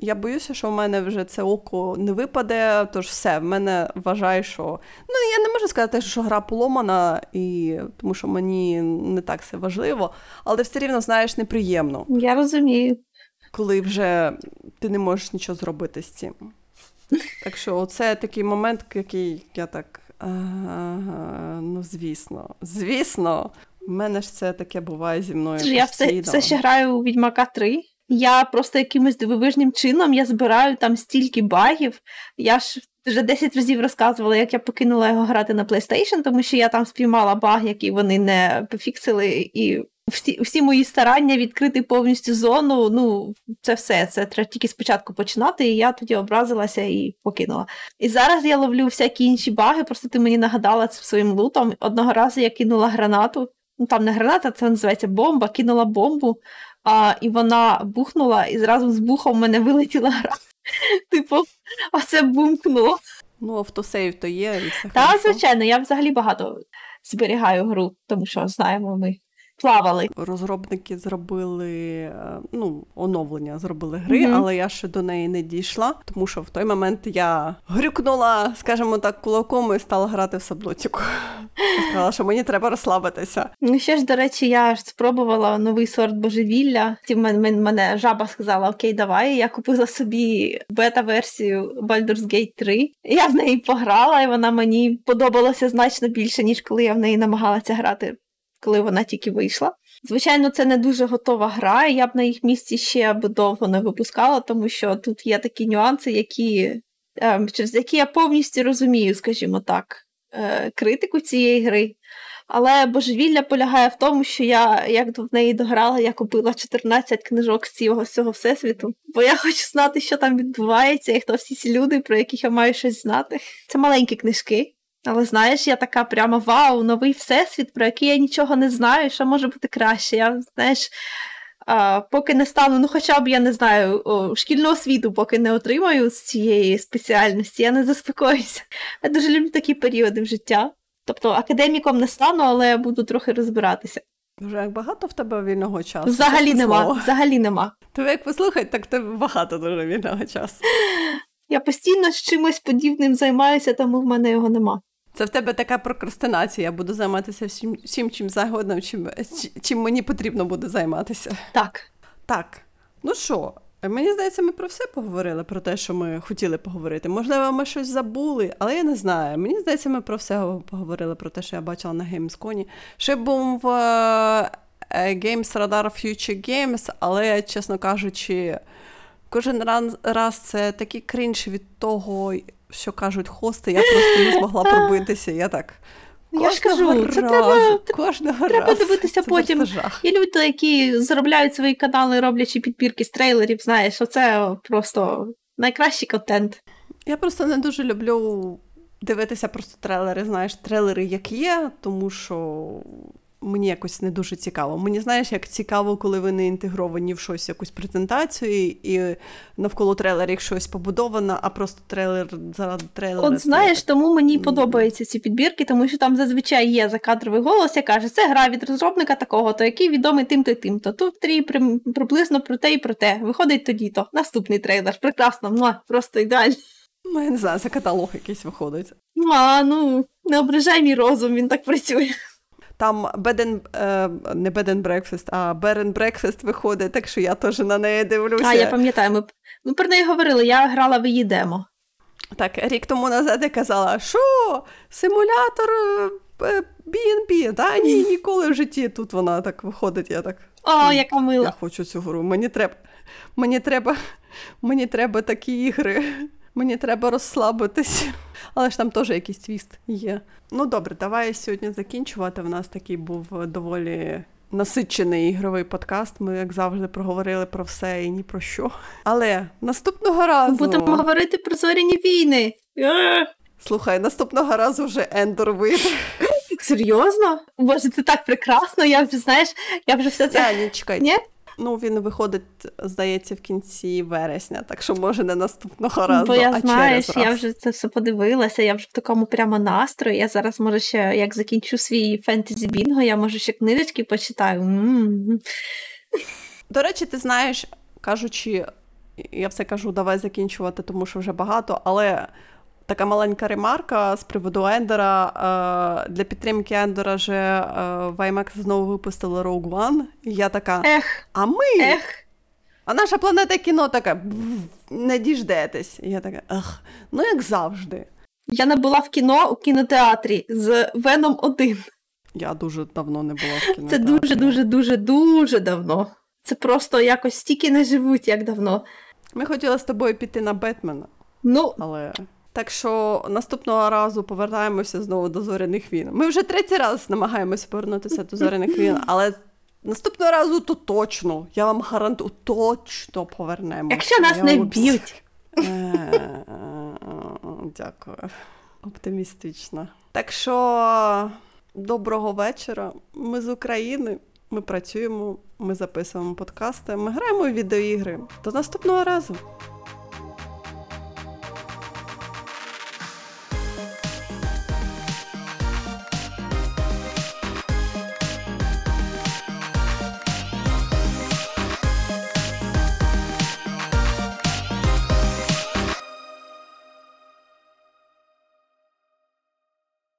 Я боюся, що в мене вже це око не випаде, тож все, в мене вважає, що. Ну, я не можу сказати, що гра поломана, і... тому що мені не так все важливо, але все рівно, знаєш, неприємно. Я розумію. Коли вже ти не можеш нічого зробити з цим. Так що це такий момент, який я так. Ага, ну, звісно, звісно, в мене ж це таке буває зі мною. Тож я все, все ще граю у Відьмака 3. Я просто якимось дивовижним чином я збираю там стільки багів. Я ж вже 10 разів розказувала, як я покинула його грати на PlayStation, тому що я там спіймала баг, який вони не пофіксили, і всі всі мої старання відкрити повністю зону. Ну, це все. Це треба тільки спочатку починати, і я тоді образилася і покинула. І зараз я ловлю всякі інші баги, просто ти мені нагадала це своїм лутом. Одного разу я кинула гранату. Ну там не граната, це називається бомба, кинула бомбу, а, і вона бухнула, і зразу з бухом в мене вилетіла гра. Типу, а це бумкнуло. Ну, автосейв то є. і все Так, звичайно, я взагалі багато зберігаю гру, тому що знаємо ми плавали. Розробники зробили е, ну, оновлення, зробили гри, mm-hmm. але я ще до неї не дійшла, тому що в той момент я грюкнула, скажімо так, кулаком і стала грати в саблотіку. Сказала, що мені треба розслабитися. Ну ще ж, до речі, я ж спробувала новий сорт божевілля. Мене, мене жаба сказала: Окей, давай. Я купила собі бета-версію Baldur's Gate 3. Я в неї пограла, і вона мені подобалася значно більше, ніж коли я в неї намагалася грати коли вона тільки вийшла. Звичайно, це не дуже готова гра, і я б на їх місці ще б довго не випускала, тому що тут є такі нюанси, які, ем, через які я повністю розумію, скажімо так, е, критику цієї гри. Але божевілля полягає в тому, що я, як в неї дограла, я купила 14 книжок з цього, цього всесвіту, бо я хочу знати, що там відбувається, і хто всі ці люди, про яких я маю щось знати. Це маленькі книжки. Але знаєш, я така прямо вау, новий всесвіт, про який я нічого не знаю, що може бути краще. Я знаєш, а, поки не стану, ну хоча б я не знаю, о, шкільну освіту, поки не отримаю з цієї спеціальності, я не заспокоюся. Я дуже люблю такі періоди в життя. Тобто академіком не стану, але я буду трохи розбиратися. Вже як багато в тебе вільного часу? Взагалі нема. Слово. Взагалі нема. Тобі як послухати, так в тебе багато дуже вільного часу. Я постійно з чимось подібним займаюся, тому в мене його нема. Це в тебе така прокрастинація. Я буду займатися всім, всім чим загодним, чим, чим мені потрібно буде займатися. Так. Так. Ну що, мені здається, ми про все поговорили, про те, що ми хотіли поговорити. Можливо, ми щось забули, але я не знаю. Мені здається, ми про все поговорили, про те, що я бачила на Gamescom. Ще був в е, Games Radar Future Games, але, чесно кажучи, кожен раз це такий крінж від того що кажуть хости, я просто не змогла пробитися. Я так. Я ж кажу, разу, це треба кожного треба разу. дивитися це потім. Є люди, які заробляють свої канали, роблячи підбірки з трейлерів, знаєш, оце просто найкращий контент. Я просто не дуже люблю дивитися просто трейлери, знаєш, трейлери як є, тому що мені якось не дуже цікаво. Мені знаєш, як цікаво, коли вони інтегровані в щось, якусь презентацію, і навколо трейлерів щось побудовано, а просто трейлер заради трейлера. От знаєш, тому мені подобаються ці підбірки, тому що там зазвичай є закадровий голос, який каже, це гра від розробника такого, то який відомий тим-то і тим-то. Тут трі приблизно про те і про те. Виходить тоді-то. Наступний трейлер. Прекрасно, ну, просто ідеально. Ну, я не знаю, це каталог якийсь виходить. А, ну, не ображай мій розум, він так працює. Там беден, е, не and breakfast, а and breakfast виходить, так що я теж на неї дивлюся. А, я пам'ятаю, ми ми про неї говорили, я грала в її демо. Так, рік тому назад я казала, що симулятор B&B, та ні, ніколи в житті тут вона так виходить. Я так. О, яка мила. Я хочу цю гру. Мені треба, мені треба, мені треба такі ігри. Мені треба розслабитись. Але ж там теж якийсь твіст є. Ну добре, давай сьогодні закінчувати. У нас такий був доволі насичений ігровий подкаст. Ми, як завжди, проговорили про все і ні про що. Але наступного разу. Будемо говорити про зоряні війни. Слухай, наступного разу вже Ендор вийде. Серйозно? Боже, це так прекрасно. Я вже знаєш, я вже все це. Ні, чекай. Ні? Ну, він виходить, здається, в кінці вересня, так що може не наступного разу. Бо я а знаєш, через раз. я вже це все подивилася, я вже в такому прямо настрої. Я зараз, може, ще як закінчу свій фентезі бінго, я може ще книжечки почитаю. М-м-м. До речі, ти знаєш, кажучи я все кажу, давай закінчувати, тому що вже багато, але. Така маленька ремарка з приводу Ендера. Е, Для підтримки Ендера же в IMAX знову випустили Rogue One. І я така, Ех, а ми, ех. а наша планета кіно така, не діждетесь. І я така, ех, ну як завжди. Я не була в кіно у кінотеатрі з Веном 1. Я дуже давно не була в кіно. Це дуже, дуже, дуже, дуже давно. Це просто якось стільки не живуть, як давно. Ми хотіли з тобою піти на Бетмена, Ну, але. Так що наступного разу повертаємося знову до зоряних війн. Ми вже третій раз намагаємося повернутися до зоряних війн, але наступного разу то точно. Я вам гарантую, точно повернемося. якщо нас Я не вам вб'ють. Е, Дякую. Оптимістично. Так що доброго вечора. Ми з України. Ми працюємо, ми записуємо подкасти, ми граємо в відеоігри. До наступного разу.